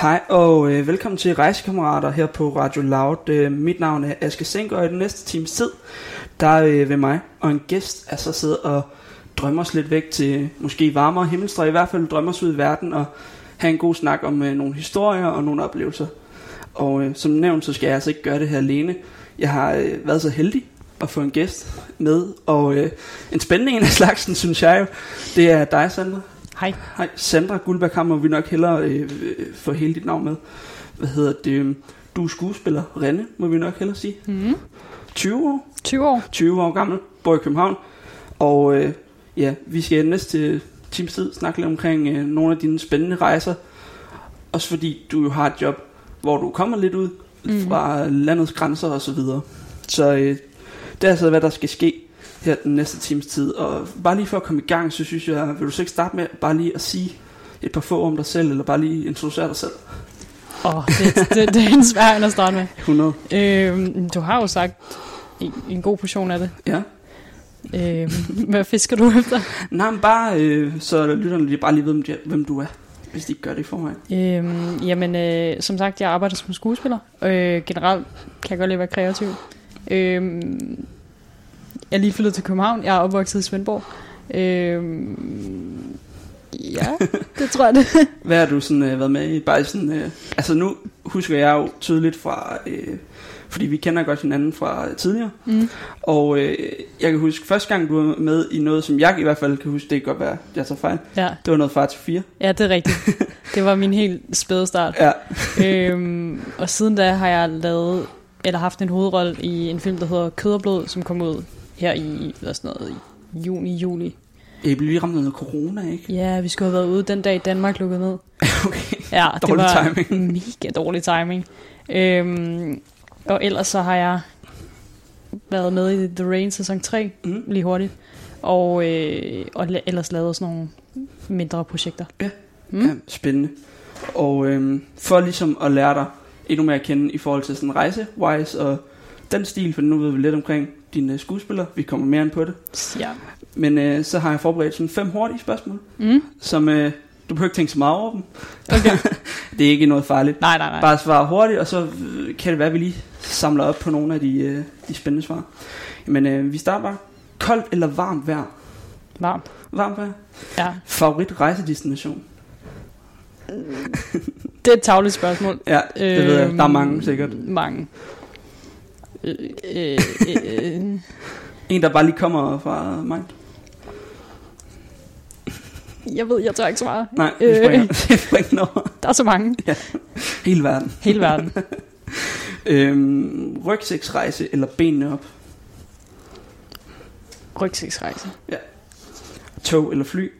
Hej og øh, velkommen til Rejsekammerater her på Radio Loud. Øh, mit navn er Aske Sink, og i den næste times tid, der er øh, ved mig og en gæst er så siddet og drømmer os lidt væk til måske varmere himmelstrøg, i hvert fald drømmer os ud i verden og have en god snak om øh, nogle historier og nogle oplevelser. Og øh, som nævnt, så skal jeg altså ikke gøre det her alene. Jeg har øh, været så heldig at få en gæst med, og øh, en spændende en af slagsen, synes jeg jo, det er dig, Sandra. Hej. Hej, Sandra Guldberg må vi nok hellere øh, øh, få hele dit navn med. Hvad hedder det? Du er skuespiller, Renne, må vi nok hellere sige. Mm. 20 år? 20 år. 20 år gammel, bor i København. Og øh, ja, vi skal næste times tid snakke lidt omkring øh, nogle af dine spændende rejser. Også fordi du jo har et job, hvor du kommer lidt ud mm. fra landets grænser og så videre. Så øh, det er altså, hvad der skal ske her den næste times tid. Og bare lige for at komme i gang, så synes jeg, vil du så ikke starte med bare lige at sige et par få om dig selv, eller bare lige introducere dig selv? Åh, oh, det, det, det er en svær en at starte med. 100. Øhm, du har jo sagt en, en god portion af det. Ja. Øhm, hvad fisker du efter? Nej, men bare, øh, så lytterne lige bare lige ved, hvem de- hvem du er, hvis de ikke gør det i forvejen. Øhm, jamen, øh, som sagt, jeg arbejder som skuespiller. Øh, generelt kan jeg godt lide at være kreativ. Øhm, jeg er lige flyttet til København. Jeg er opvokset i Svendborg. Øhm, ja, det tror jeg det. Hvad har du sådan øh, været med i? Bare sådan, øh, altså nu husker jeg jo tydeligt fra, øh, fordi vi kender godt hinanden fra tidligere, Mm. og øh, jeg kan huske første gang du var med i noget, som jeg i hvert fald kan huske, det kan godt være, jeg tager fejl, Ja, det var noget far til fire. ja, det er rigtigt. Det var min helt spæde start. Ja, øhm, og siden da har jeg lavet, eller haft en hovedrolle i en film, der hedder Kød og Blod, som kom ud her i, hvad sådan noget, i juni, juli. jeg blev lige ramt af noget corona, ikke? Ja, vi skulle have været ude den dag, Danmark lukkede ned. Okay. Ja, det Dårlig var timing. mega dårlig timing. Øhm, og ellers så har jeg været med i The Rain sæson 3, Mm. lige hurtigt. Og, øh, og ellers lavet sådan nogle mindre projekter. Ja. Mm. Ja, spændende. Og øhm, for ligesom at lære dig endnu mere at kende i forhold til sådan rejse-wise og den stil, for nu ved vi lidt omkring dine øh, skuespillere, vi kommer mere ind på det. Ja. Men øh, så har jeg forberedt sådan fem hurtige spørgsmål, Mm. som øh, du behøver ikke tænke så meget over dem. Okay. Det er ikke noget farligt. nej, nej, nej. Bare svare hurtigt, og så øh, kan det være, at vi lige samler op på nogle af de, øh, de spændende svar. Men øh, vi starter bare. Koldt eller varmt vejr? Varmt. Varmt vejr. Ja. Favorit rejsedestination? Det er et tavligt spørgsmål. Ja, det ved jeg. Der er Øhm, mange sikkert. Mange. Øh, øh, øh, øh. En, der bare lige kommer fra mig. Jeg ved, jeg tør ikke svare. Nej, vi Øh. springer, vi springer over. Der er så mange. Hele verden. Hele verden. Øhm, rygsæksrejse eller benene op? Rygsæksrejse. Tog eller fly?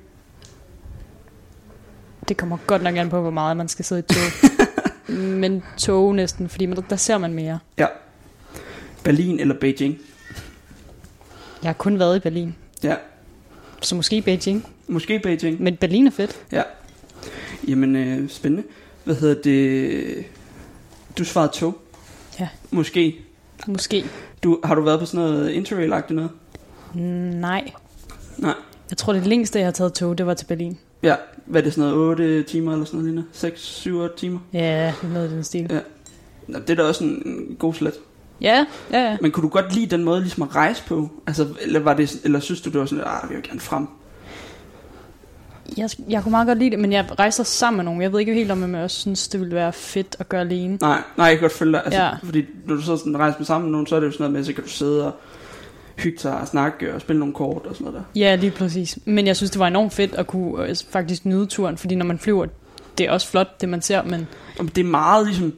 Det kommer godt nok an på, hvor meget man skal sidde i tog. Men tog næsten, fordi man, der ser man mere. Berlin eller Beijing? Jeg har kun været i Berlin. Ja, Så måske Beijing. måske Beijing. Men Berlin er fedt. Jamen, øh, spændende. Hvad hedder det? Du svarede tog. Ja. Måske. Måske. Du, har du været på sådan noget interrail-agtigt noget? Nej. Nej. Jeg tror, det længste, jeg har taget tog, det var til Berlin. Ja, hvad er det sådan noget? 8 timer eller sådan noget lignende? 6, 7, 8 timer? Ja, noget af den stil. Ja. Nå, det er da også en god slet. Ja, ja, ja. Men kunne du godt lide den måde ligesom at rejse på? Altså, eller, var det, eller synes du, det var sådan, ah, jeg vil gerne frem? Jeg, jeg kunne meget godt lide det, men jeg rejser sammen med nogen. Jeg ved ikke helt, om jeg også synes, det ville være fedt at gøre alene. Nej, nej, jeg kan godt følge dig. Altså, Ja. Fordi når du så sådan rejser med sammen med nogen, så er det jo sådan noget med, så kan du sidde og hygge sig og snakke og spille nogle kort og sådan noget der. Ja, lige præcis. Men jeg synes, det var enormt fedt at kunne øh, faktisk nyde turen, fordi når man flyver, det er også flot, det man ser, men det er meget ligesom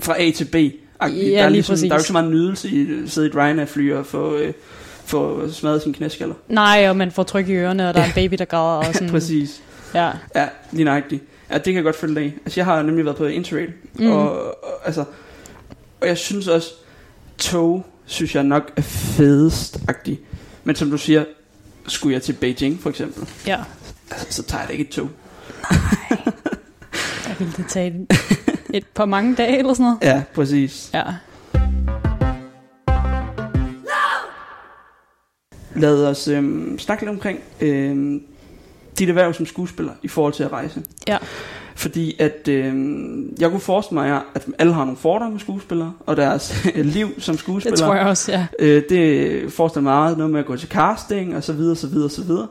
fra A til B. Ja, der, er lige ligesom, der er jo ikke så meget nydelse i at sidde i et Ryanair-fly og få, øh, få smadret sine knæskaller. nej, og man får tryk i ørerne, og der er en baby, der græder. Og sådan. Præcis. Ja. Ja, lige nøjagtigt. Ja, det kan jeg godt følge dig i. Altså, jeg har nemlig været på Interrail, Mm. og, og, altså, og jeg synes også, tog, synes jeg nok er fedest-agtig. Men som du siger, skulle jeg til Beijing for eksempel, ja. altså, så tager jeg da ikke et tog. Jeg ville tage et, par mange dage eller sådan noget. Ja, præcis. Ja. Lad os øhm, snakke lidt omkring øhm, dit erhverv som skuespiller i forhold til at rejse. Ja. Fordi at øh, jeg kunne forestille mig, at alle har nogle fordomme med skuespillere, og deres liv som Det skuespiller. tror jeg også, ja. Øh, det forestiller mig meget noget med at gå til casting, og så videre, så videre, så videre.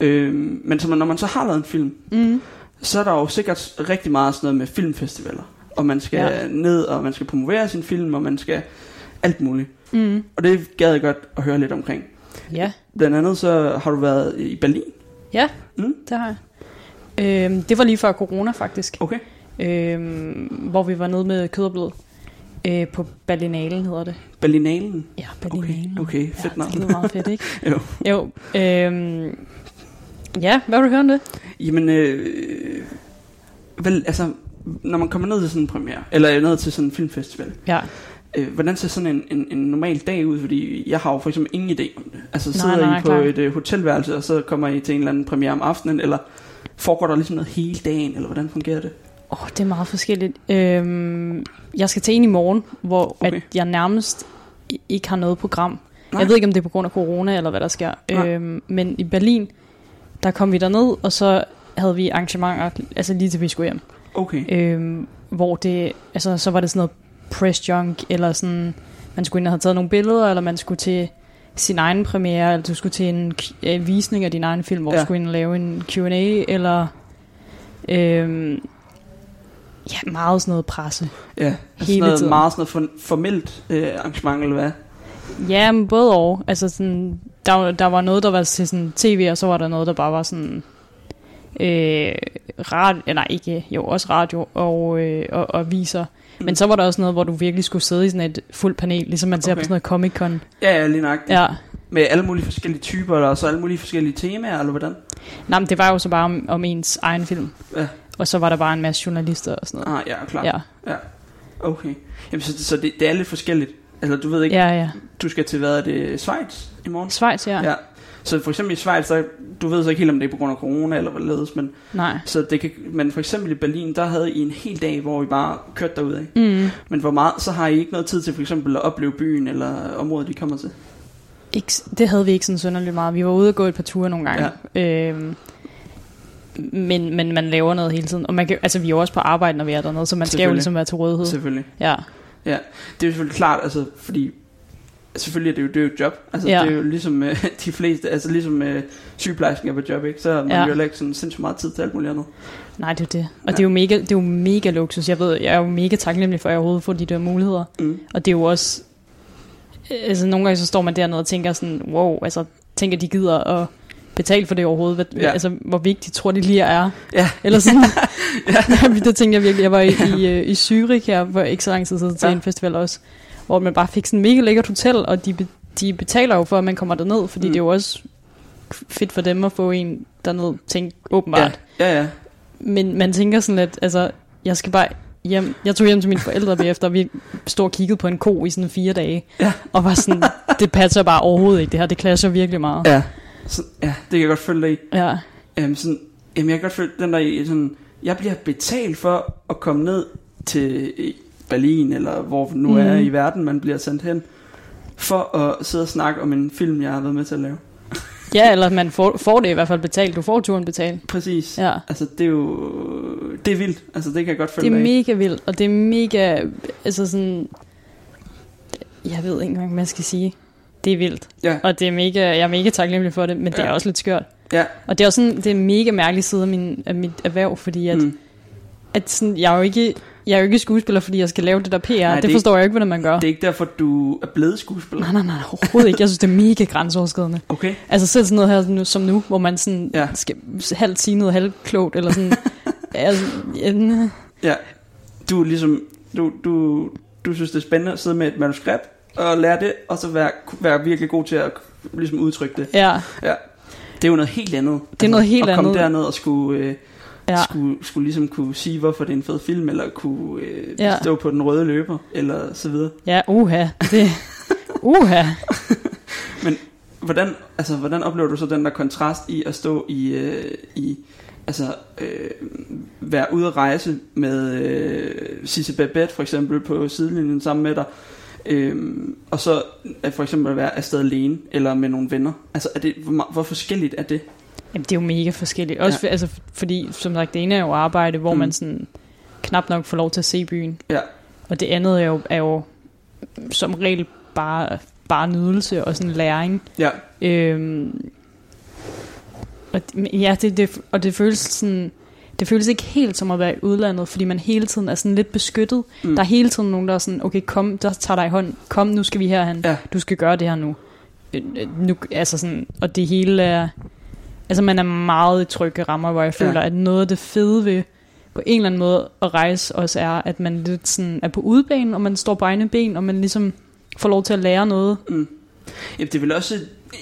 Øh, men så, når man så har lavet en film, Mm. Så er der jo sikkert rigtig meget sådan noget med filmfestivaler. Og man skal Ja. ned, og man skal promovere sin film, og man skal alt muligt. Mm. Og det gad jeg godt at høre lidt omkring. Ja. Blandt andet så har du været i Berlin. Ja, Mm. det har jeg. Øhm, det var lige før corona, faktisk. Okay. Øhm, hvor vi var nede med kød og blod. Øh, på Berlinalen hedder det. Berlinalen. Ja, Berlinalen. Okay, okay, fedt ja, navn. det lyder meget fedt, ikke? Jo. Jo. Øhm, ja, hvad vil du høre om det? Jamen, øh, vel, altså, når man kommer ned til sådan en premiere, eller ned til sådan en filmfestival, Ja. øh, hvordan ser sådan en, en, en normal dag ud? Fordi jeg har jo for eksempel ingen idé om det. Altså, Nej, sidder nej, I på klar. et øh, hotelværelse, og så kommer I til en eller anden premiere om aftenen, eller foregår der ligesom noget hele dagen, eller hvordan fungerer det? Åh, oh, det er meget forskelligt. Øhm, jeg skal til en i morgen, hvor Okay. at jeg nærmest ikke har noget program. Nej. Jeg ved ikke, om det er på grund af corona, eller hvad der sker. Nej. Øhm, men i Berlin, der kom vi derned, og så havde vi arrangementer, altså lige til vi skulle hjem. Okay. Øhm, hvor det, altså så var det sådan noget press junk, eller sådan, man skulle ind og have taget nogle billeder, eller man skulle til sin egen premiere, eller du skulle til en øh, visning af din egen film, hvor ja. Du skulle ind og lave en Q&A, eller øhm, ja, meget sådan noget presse. Ja, altså Hele noget, tiden. meget sådan noget for, formelt øh, arrangement, eller hvad? Ja, men både og. Altså sådan, der, var- der var noget, der var til sådan tv, og så var der noget, der bare var sådan øh, radio, nej ikke, jo også radio og, øh, og, og viser. Mm. Men så var der også noget, hvor du virkelig skulle sidde i sådan et fuldt panel, ligesom man ser Okay. på sådan noget Comic Con. Ja, ja, lige nok. Ja. Med alle mulige forskellige typer, eller så alle mulige forskellige temaer, eller hvordan? Nej, men det var jo så bare om, om ens egen film. Ja. Og så var der bare en masse journalister og sådan noget. Ah, ja, klart. Ja, Ja. Okay. Jamen, så, så det, det er lidt forskelligt. Altså, du ved ikke, ja, ja. du skal til, hvad er det, Schweiz i morgen? Schweiz, ja. ja. Så for eksempel i Schweiz, der, du ved så ikke helt, om det er på grund af corona eller hvorledes, men, Nej. så det kan, men for eksempel i Berlin, der havde I en hel dag, hvor I bare kørte derudad. Mm. Men hvor meget, så har I ikke noget tid til for eksempel at opleve byen eller området, I kommer til. Ikke, det havde vi ikke sådan synderligt meget. Vi var ude og gå et par ture nogle gange. Ja. Øhm, men, men man laver noget hele tiden. Og man kan, altså, vi er jo også på arbejde, når vi er dernede, så man skal jo ligesom være til rådighed. Selvfølgelig. Ja, Det er jo selvfølgelig klart, altså, fordi selvfølgelig er det jo, det er jo et job. Altså, Ja. det er jo ligesom øh, de fleste, altså ligesom øh, sygeplejersken er på job, ikke? Så har man Ja. jo heller ikke sådan sindssygt meget tid til alt muligt andet. nej, det er det. Og Ja. det, er jo mega, det er jo mega luksus. Jeg ved, jeg er jo mega taknemmelig for, at jeg overhovedet får de der muligheder. Mm. Og det er jo også... Altså, nogle gange så står man dernede og tænker sådan, wow, altså, tænker de gider at betale for det overhovedet. Hvad, Ja. Altså, hvor vigtigt tror de lige er. Ja. Eller sådan. ja. det tænkte jeg virkelig. Jeg var i, i, øh, i Zürich her for ikke så lang tid siden til Ja. en festival også, hvor man bare fik sådan en mega lækkert hotel, og de, de betaler jo for, at man kommer derned, fordi Mm. det er jo også fedt for dem at få en derned, tænk åbenbart. Ja, ja, ja. Men man tænker sådan lidt, altså, jeg skal bare hjem. Jeg tog hjem til mine forældre bagefter, og vi stod og kiggede på en ko i sådan fire dage. Ja. Og var sådan, det passer bare overhovedet ikke, det her. Det clasher virkelig meget. Ja, så, ja det kan jeg godt følge dig i. Ja. Øhm, sådan, jamen, jeg kan godt følge den der i sådan, jeg bliver betalt for at komme ned til Berlin, eller hvor nu mm. er i verden, man bliver sendt hen, for at sidde og snakke om en film, jeg har været med til at lave. ja, eller man får, får det i hvert fald betalt. Du får turen betalt. Præcis. Ja. Altså, det er jo, det er vildt. Altså, det kan jeg godt følge Det er mega vildt, og det er mega, altså sådan, jeg ved ikke engang, hvad jeg skal sige. Det er vildt, Ja, og det er mega, jeg er mega taknemmelig for det, men det Ja. er også lidt skørt. ja. Og det er også sådan, det er en mega mærkelig side af, min, af mit erhverv, fordi at, mm. At sådan, jeg er jo ikke, jeg er jo ikke skuespiller, fordi jeg skal lave det der PR. Nej, det det, forstår jeg ikke, hvordan man gør. Det er ikke derfor, du er blevet skuespiller. Nej, nej, nej, overhovedet ikke. Jeg synes, det er mega grænseoverskridende. Okay. Altså selv sådan noget her nu, som nu, hvor man sådan Ja. ja. skal halvt sige noget halvt klogt, eller sådan. altså, ja, Ja. Du er ligesom, du, du, du synes, det er spændende at sidde med et manuskript, og lære det, og så være, være virkelig god til at ligesom udtrykke det. ja, Ja. Det er jo noget helt andet. Altså, Det er noget helt at komme andet. derned og skulle, øh, ja. skulle, skulle ligesom kunne sige, hvorfor det er en fed film, eller kunne øh, Ja. stå på den røde løber, eller så videre. Ja, uha. Det, uha. Hvordan, altså, hvordan oplever du så den der kontrast i at stå i, øh, i altså, øh, være ude at rejse med øh, Sisse Babette for eksempel på sidelinjen sammen med dig, øh, og så at for eksempel at være afsted alene eller med nogle venner. Altså, er det, hvor, hvor forskelligt er det? Jamen, det er jo mega forskelligt. Også Ja. for, altså, fordi, som sagt, det ene er jo arbejde, hvor Mm. man sådan knap nok får lov til at se byen. Ja. Og det andet er jo, er jo som regel bare, bare nydelse og sådan læring. Ja, Øhm, og, ja, det, det, og det føles sådan... Det føles ikke helt som at være i udlandet, fordi man hele tiden er sådan lidt beskyttet. Mm. Der er hele tiden nogen, der er sådan, okay, kom, der tager dig i hånd. Kom, nu skal vi herhen. Ja. Du skal gøre det her nu. Øh, øh, nu altså sådan, og det hele er... Altså, man er meget i trygge rammer, hvor jeg Ja. føler, at noget af det fede ved på en eller anden måde at rejse også er, at man lidt sådan er på udebane, og man står på egne ben, og man ligesom får lov til at lære noget. Mm. Ja, det er vel også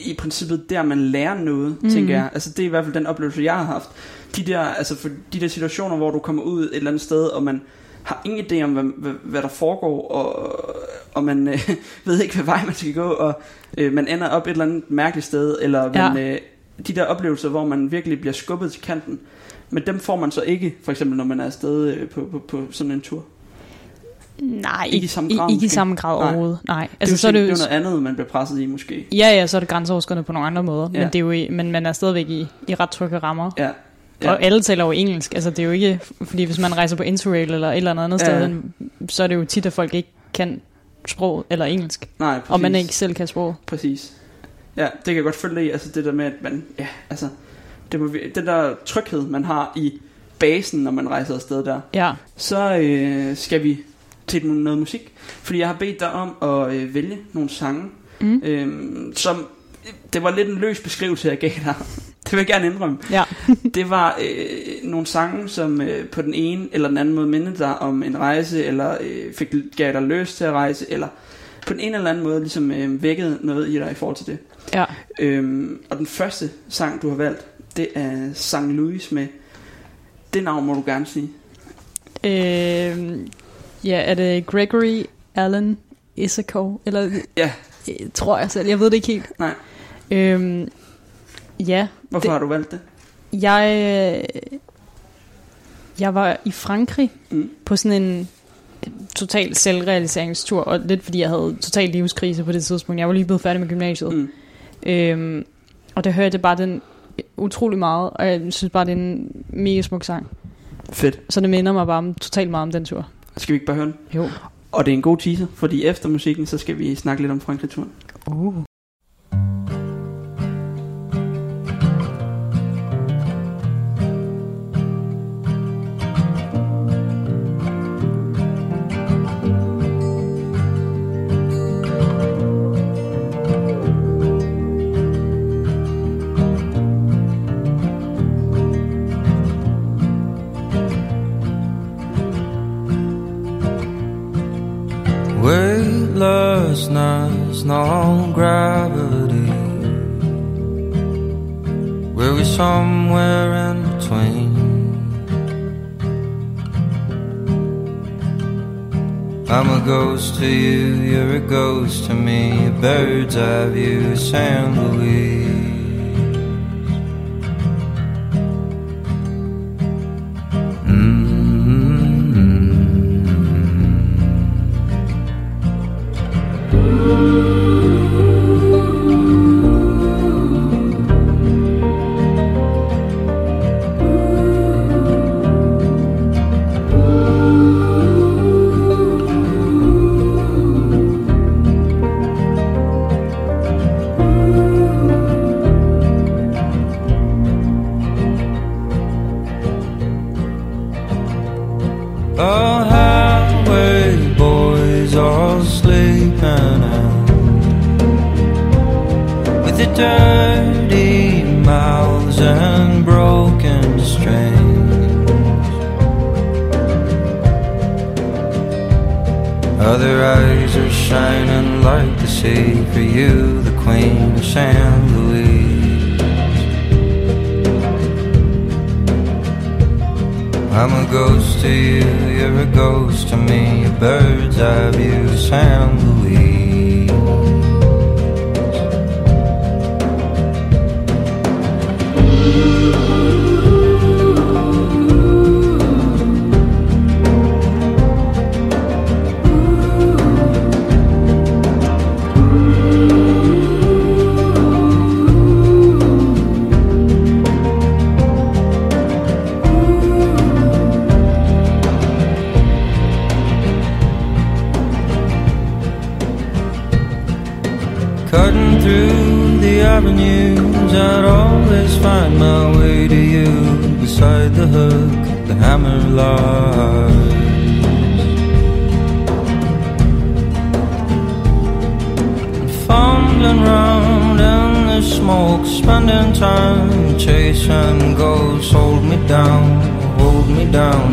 i princippet der, man lærer noget, mm. Tænker jeg. Altså det er i hvert fald den oplevelse, jeg har haft. De der, altså for de der situationer, hvor du kommer ud et eller andet sted, og man har ingen idé om, hvad, hvad, hvad der foregår, og, og man øh, ved ikke, hvad vej man skal gå, og øh, man ender op et eller andet mærkeligt sted, eller man, øh, de der oplevelser, hvor man virkelig bliver skubbet til kanten. Men dem får man så ikke, for eksempel når man er afsted øh, på, på, på sådan en tur. Nej, Ikke i samme grad, Ikke i samme grad Nej. overhovedet. Nej, Altså, altså så er det det er jo... jo noget andet, man bliver presset i måske. Ja, ja, så er det grænseoverskridende på nogle andre måder. Ja. Men, det er jo, men man er stadigvæk i, i ret trygge rammer. Ja. Ja. Og alle taler jo engelsk. Altså det er jo ikke... Fordi hvis man rejser på Interrail eller et eller andet Ja. sted, så er det jo tit, at folk ikke kan sprog eller engelsk. Nej, præcis. Og man ikke selv kan sprog. Præcis. Ja, det kan jeg godt følge i. Altså det der med, at man... Ja, altså... Det, må, vi- den der tryghed, man har i basen, når man rejser afsted der. Ja. Så øh, skal vi til noget musik. Fordi jeg har bedt dig om at øh, vælge nogle sange, Mm. øh, som... Det var lidt en løs beskrivelse, jeg gav dig. Det vil jeg gerne indrømme. Ja. Det var øh, nogle sange, som øh, på den ene eller den anden måde mindede dig om en rejse, eller øh, fik, gav dig lyst til at rejse, eller på den ene eller anden måde ligesom øh, vækkede noget i dig i forhold til det. Ja. Øhm, og den første sang, du har valgt, det er St. Louis med... Det navn må du gerne sige. Øh, ja, er det Gregory Allen Issacoe? Eller Ja, øh, tror jeg selv. Jeg ved det ikke helt. Nej. Øhm, ja, hvorfor Det- har du valgt det? jeg, jeg var i Frankrig Mm. på sådan en total selvrealiseringstur, og lidt fordi jeg havde total livskrise på det tidspunkt. Jeg var lige blevet færdig med gymnasiet. Mm. Øhm, og der hørte jeg bare den utrolig meget, og jeg synes bare, det er en mega smuk sang. Fedt. Så det minder mig bare om, totalt meget om den tur. Skal vi ikke bare høre den? Jo. Og det er en god teaser, fordi efter musikken, så skal vi snakke lidt om Frankrig-turen. Uh. Somewhere in between? I'm a ghost to you, you're a ghost to me. A bird's eye view, San Luis.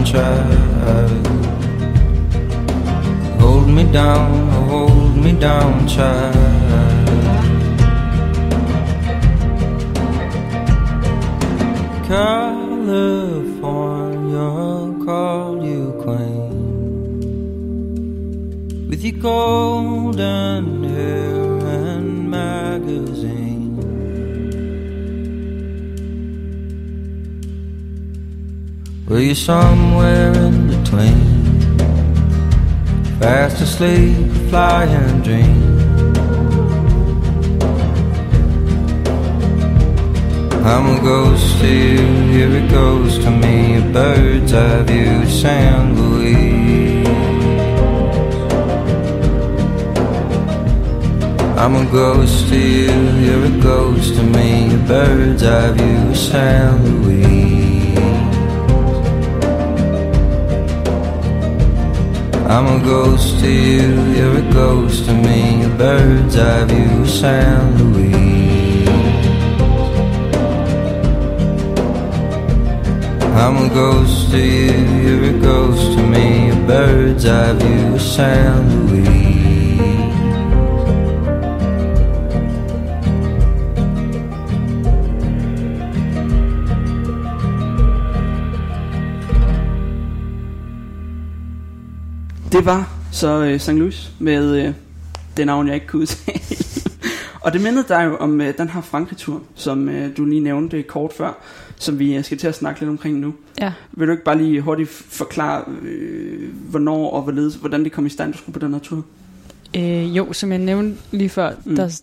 Child. Hold me down, hold me down, child. California, call you queen with your golden Were you somewhere in between? Fast asleep, flying dream. I'm a ghost to you, here it goes to me. A bird's eye view, San Luis. I'm a ghost to you, here it goes to me. A bird's eye view, San Luis. I'm a ghost to you, here it goes to me. A bird's eye view, of San Luis. I'm a ghost to you, here it goes to me. A bird's eye view, of San Luis. Det var så øh, St. Louis med øh, det navn, jeg ikke kunne udtale. og det mindede dig jo om øh, den her Frankrig-tur, som øh, du lige nævnte kort før, som vi øh, skal til at snakke lidt omkring nu. Ja. Vil du ikke bare lige hurtigt forklare, øh, hvornår og hvorledes, hvordan det kom i stand, du skulle på den her tur? Øh, jo, som jeg nævnte lige før, Mm. der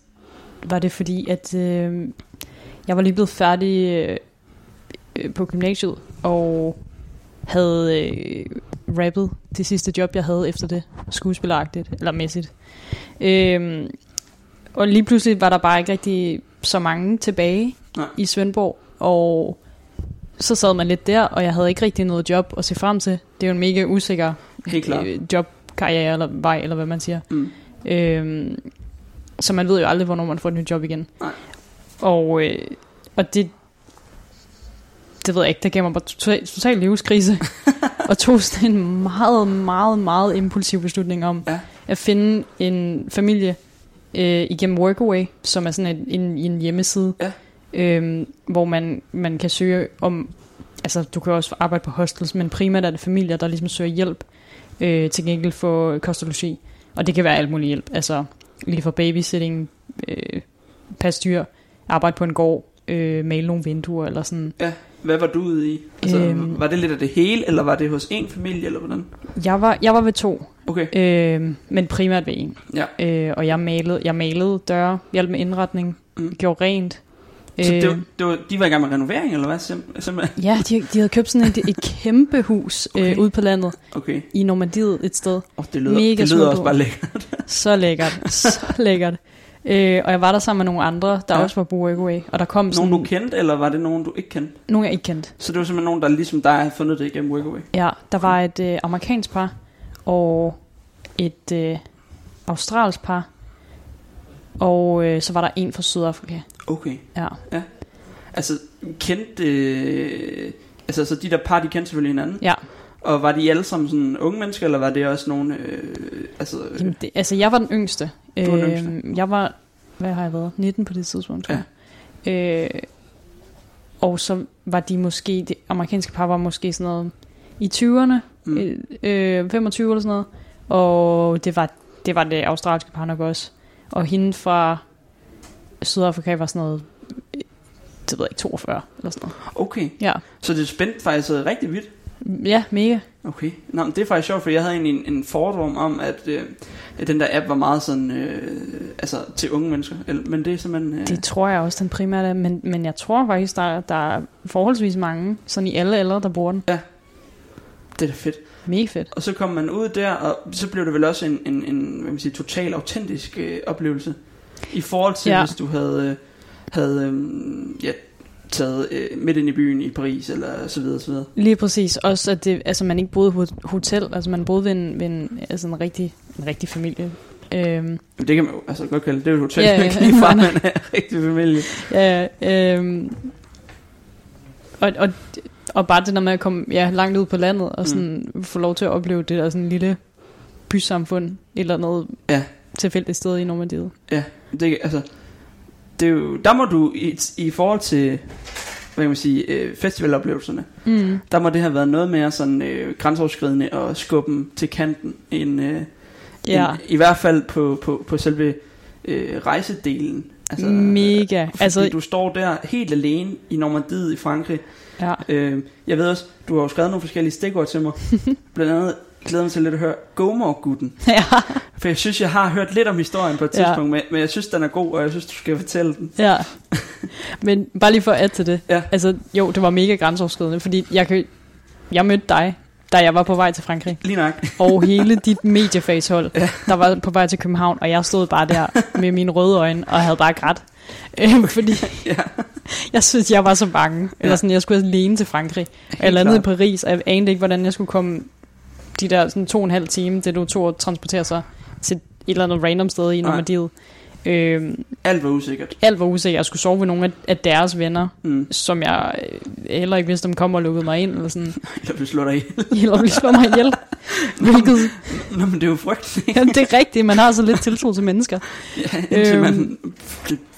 var det fordi, at øh, jeg var lige blevet færdig øh, øh, på gymnasiet, og havde øh, rappet det sidste job, jeg havde efter det, skuespilleragtigt, eller mæssigt. Øh, og lige pludselig var der bare ikke rigtig så mange tilbage Nej. i Svendborg, og så sad man lidt der, og jeg havde ikke rigtig noget job at se frem til. Det er jo en mega usikker øh, jobkarriere eller vej, eller hvad man siger. Mm. Øhm, så man ved jo aldrig, hvornår man får et nyt job igen. Nej. Og, øh, og det, det ved jeg ikke, det gav mig bare total, total livskrise. og tog sådan en meget, meget, meget impulsiv beslutning om Ja. at finde en familie øh, igennem Workaway, som er sådan en, en, en hjemmeside, Ja. øhm, hvor man, man kan søge om, altså du kan også arbejde på hostels, men primært er det familier, der ligesom søger hjælp øh, til gengæld for kost og det kan være alt muligt hjælp, altså lige fra babysitting, øh, passe dyr, arbejde på en gård, øh, male nogle vinduer eller sådan. Hvad var du ude i? Altså, Øhm. var det lidt af det hele, eller var det hos en familie, eller hvordan? Jeg var, jeg var ved to, Okay, øh, men primært ved en. ja. Øh, og jeg malede, jeg malede døre, hjalp med indretning, Mm. gjorde rent. Så Øh, det, var, det var, de var i gang med renovering, eller hvad? Sim- simpelthen? Ja, de, de havde købt sådan et, et kæmpe hus Okay. okay. øh, ude på landet, Okay. i Normandiet et sted. Oh, det lyder, Mega det lyder også bare lækkert. Så lækkert, så lækkert. Øh, og jeg var der sammen med nogle andre, der Ja. ja. også var på Workaway. Og der kom sådan Nogen du kendte, eller var det nogen du ikke kendte? nogle, jeg ikke kendte. Så det var simpelthen nogen, der ligesom dig havde fundet det igennem Workaway? Ja, der var et øh, amerikansk par, og et øh, australsk par, og øh, så var der en fra Sydafrika. Okay. Ja. Altså, kendte... Øh, altså, så de der par, de kendte selvfølgelig hinanden. Ja, Og var de alle sammen sådan unge mennesker, eller var det også nogle... Øh, altså, Jamen, det, altså jeg var den yngste. Du var. Øhm, Jeg var, hvad har jeg været? 19 på det tidspunkt, tror jeg. Øh, og så var de måske, det amerikanske par var måske sådan noget i 20'erne, Mm. øh, 25 eller sådan noget. Og det var, det var det australske par nok også. Og hende fra Sydafrika var sådan noget, øh, det ved jeg ikke, 42 eller sådan noget. okay. Ja, Så det spændte faktisk øh, rigtig vidt. ja mega. Okay. Nå, men det er faktisk sjovt, for jeg havde egentlig en, en fordom om, at, øh, at den der app var meget sådan, øh, altså til unge mennesker. Men det er simpelthen... Øh, Det tror jeg også, den primære er, men, men jeg tror faktisk, der, der er forholdsvis mange, sådan i alle aldre, der bruger den. det er da fedt. Mega fedt. Og så kom man ud der, og så blev det vel også en, en, en hvad man siger, total autentisk øh, oplevelse. I forhold til, Ja. ja. hvis du havde, øh, havde øh, ja, taget øh, midt ind i byen i Paris, eller så videre, så videre. Lige præcis. Også at det, altså, man ikke boede på hotel. Altså man boede ved en, ved en, altså, en, rigtig, en rigtig familie. Øhm, det kan man jo altså godt kalde, det er jo et hotel, Ja, ja, ja. ikke lige fra, man er rigtig familie. ja, øhm, og, og, og bare det der med at komme ja, langt ud på landet, og sådan mm. få lov til at opleve det der sådan lille bysamfund, eller noget Ja. tilfældigt sted i Normandiet. Ja, det, altså, det er jo, der må du i, i forhold til, hvad kan man sige, øh, festivaloplevelserne, Mm. der må det have været noget mere sådan øh, grænseoverskridende og skubbe dem til kanten, end, øh, Ja, end, i hvert fald på, på, på selve øh, rejsedelen. Altså, mega. Fordi Altså, du står der helt alene i Normandiet i Frankrig. ja. Øh, jeg ved også, du har jo skrevet nogle forskellige stikord til mig. Blandt andet glæder mig til lidt at høre Gomor-gutten. ja. For jeg synes, jeg har hørt lidt om historien på et Ja. tidspunkt, men, men jeg synes, den er god, og jeg synes, du skal fortælle den. Ja. Men bare lige for at til det. Ja. Altså, jo, det var mega grænseoverskridende, fordi jeg, kan, jeg mødte dig, da jeg var på vej til Frankrig. Lige nok. Og hele dit mediefacehold, ja. der var på vej til København, og jeg stod bare der med mine røde øjne og havde bare grædt. Øhm, fordi Ja. jeg synes, jeg var så bange. Ja. Eller sådan, jeg skulle alene til Frankrig. Og jeg landede i. Paris, og jeg anede ikke, hvordan jeg skulle komme de der sådan to og en halv time, det du tog at transportere sig til et eller andet random sted i. Normandiet. Øhm, Alt var usikkert. alt var usikkert. Jeg skulle sove ved nogle af, af deres venner, Mm. som jeg øh, heller ikke vidste, om kom og lukkede mig ind, eller sådan, Jeg vil slå dig ihjel. eller ville slå mig ihjel. Hvilket, Nå, men det er jo frygteligt. ja, det er rigtigt, man har så lidt tiltro til mennesker. Ja, indtil Øhm. man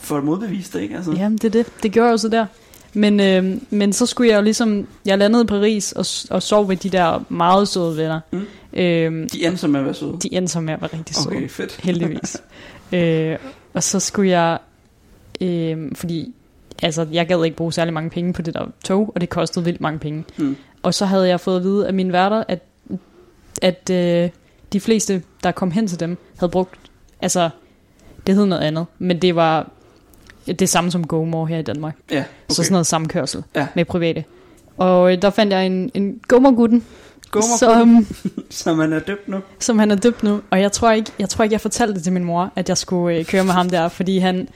får det modbevist, ikke? Altså. Jamen, det er det. Det gjorde jeg jo så der. Men, øh, men så skulle jeg jo ligesom, jeg landede i Paris og, og sov ved de der meget søde venner. Mm. Øh, De endte som at være søde. de endte som med at være rigtig søde. Okay, fedt. heldigvis. øh, og så skulle jeg, øh, fordi altså, jeg gad ikke bruge særlig mange penge på det der tog, og det kostede vildt mange penge. Mm. Og så havde jeg fået at vide af mine værter, at, at øh, de fleste, der kom hen til dem, havde brugt, altså, det hed noget andet, men det var det samme som GoMore her i Danmark. Ja, Okay. Så sådan noget samkørsel Ja. med private. Og øh, der fandt jeg en, en GoMore-gutten, Gommer, som, så man er døbt nu. som han er døbt nu. Og jeg tror ikke, jeg, tror ikke, jeg fortalte det til min mor, at jeg skulle øh, køre med ham der, fordi han,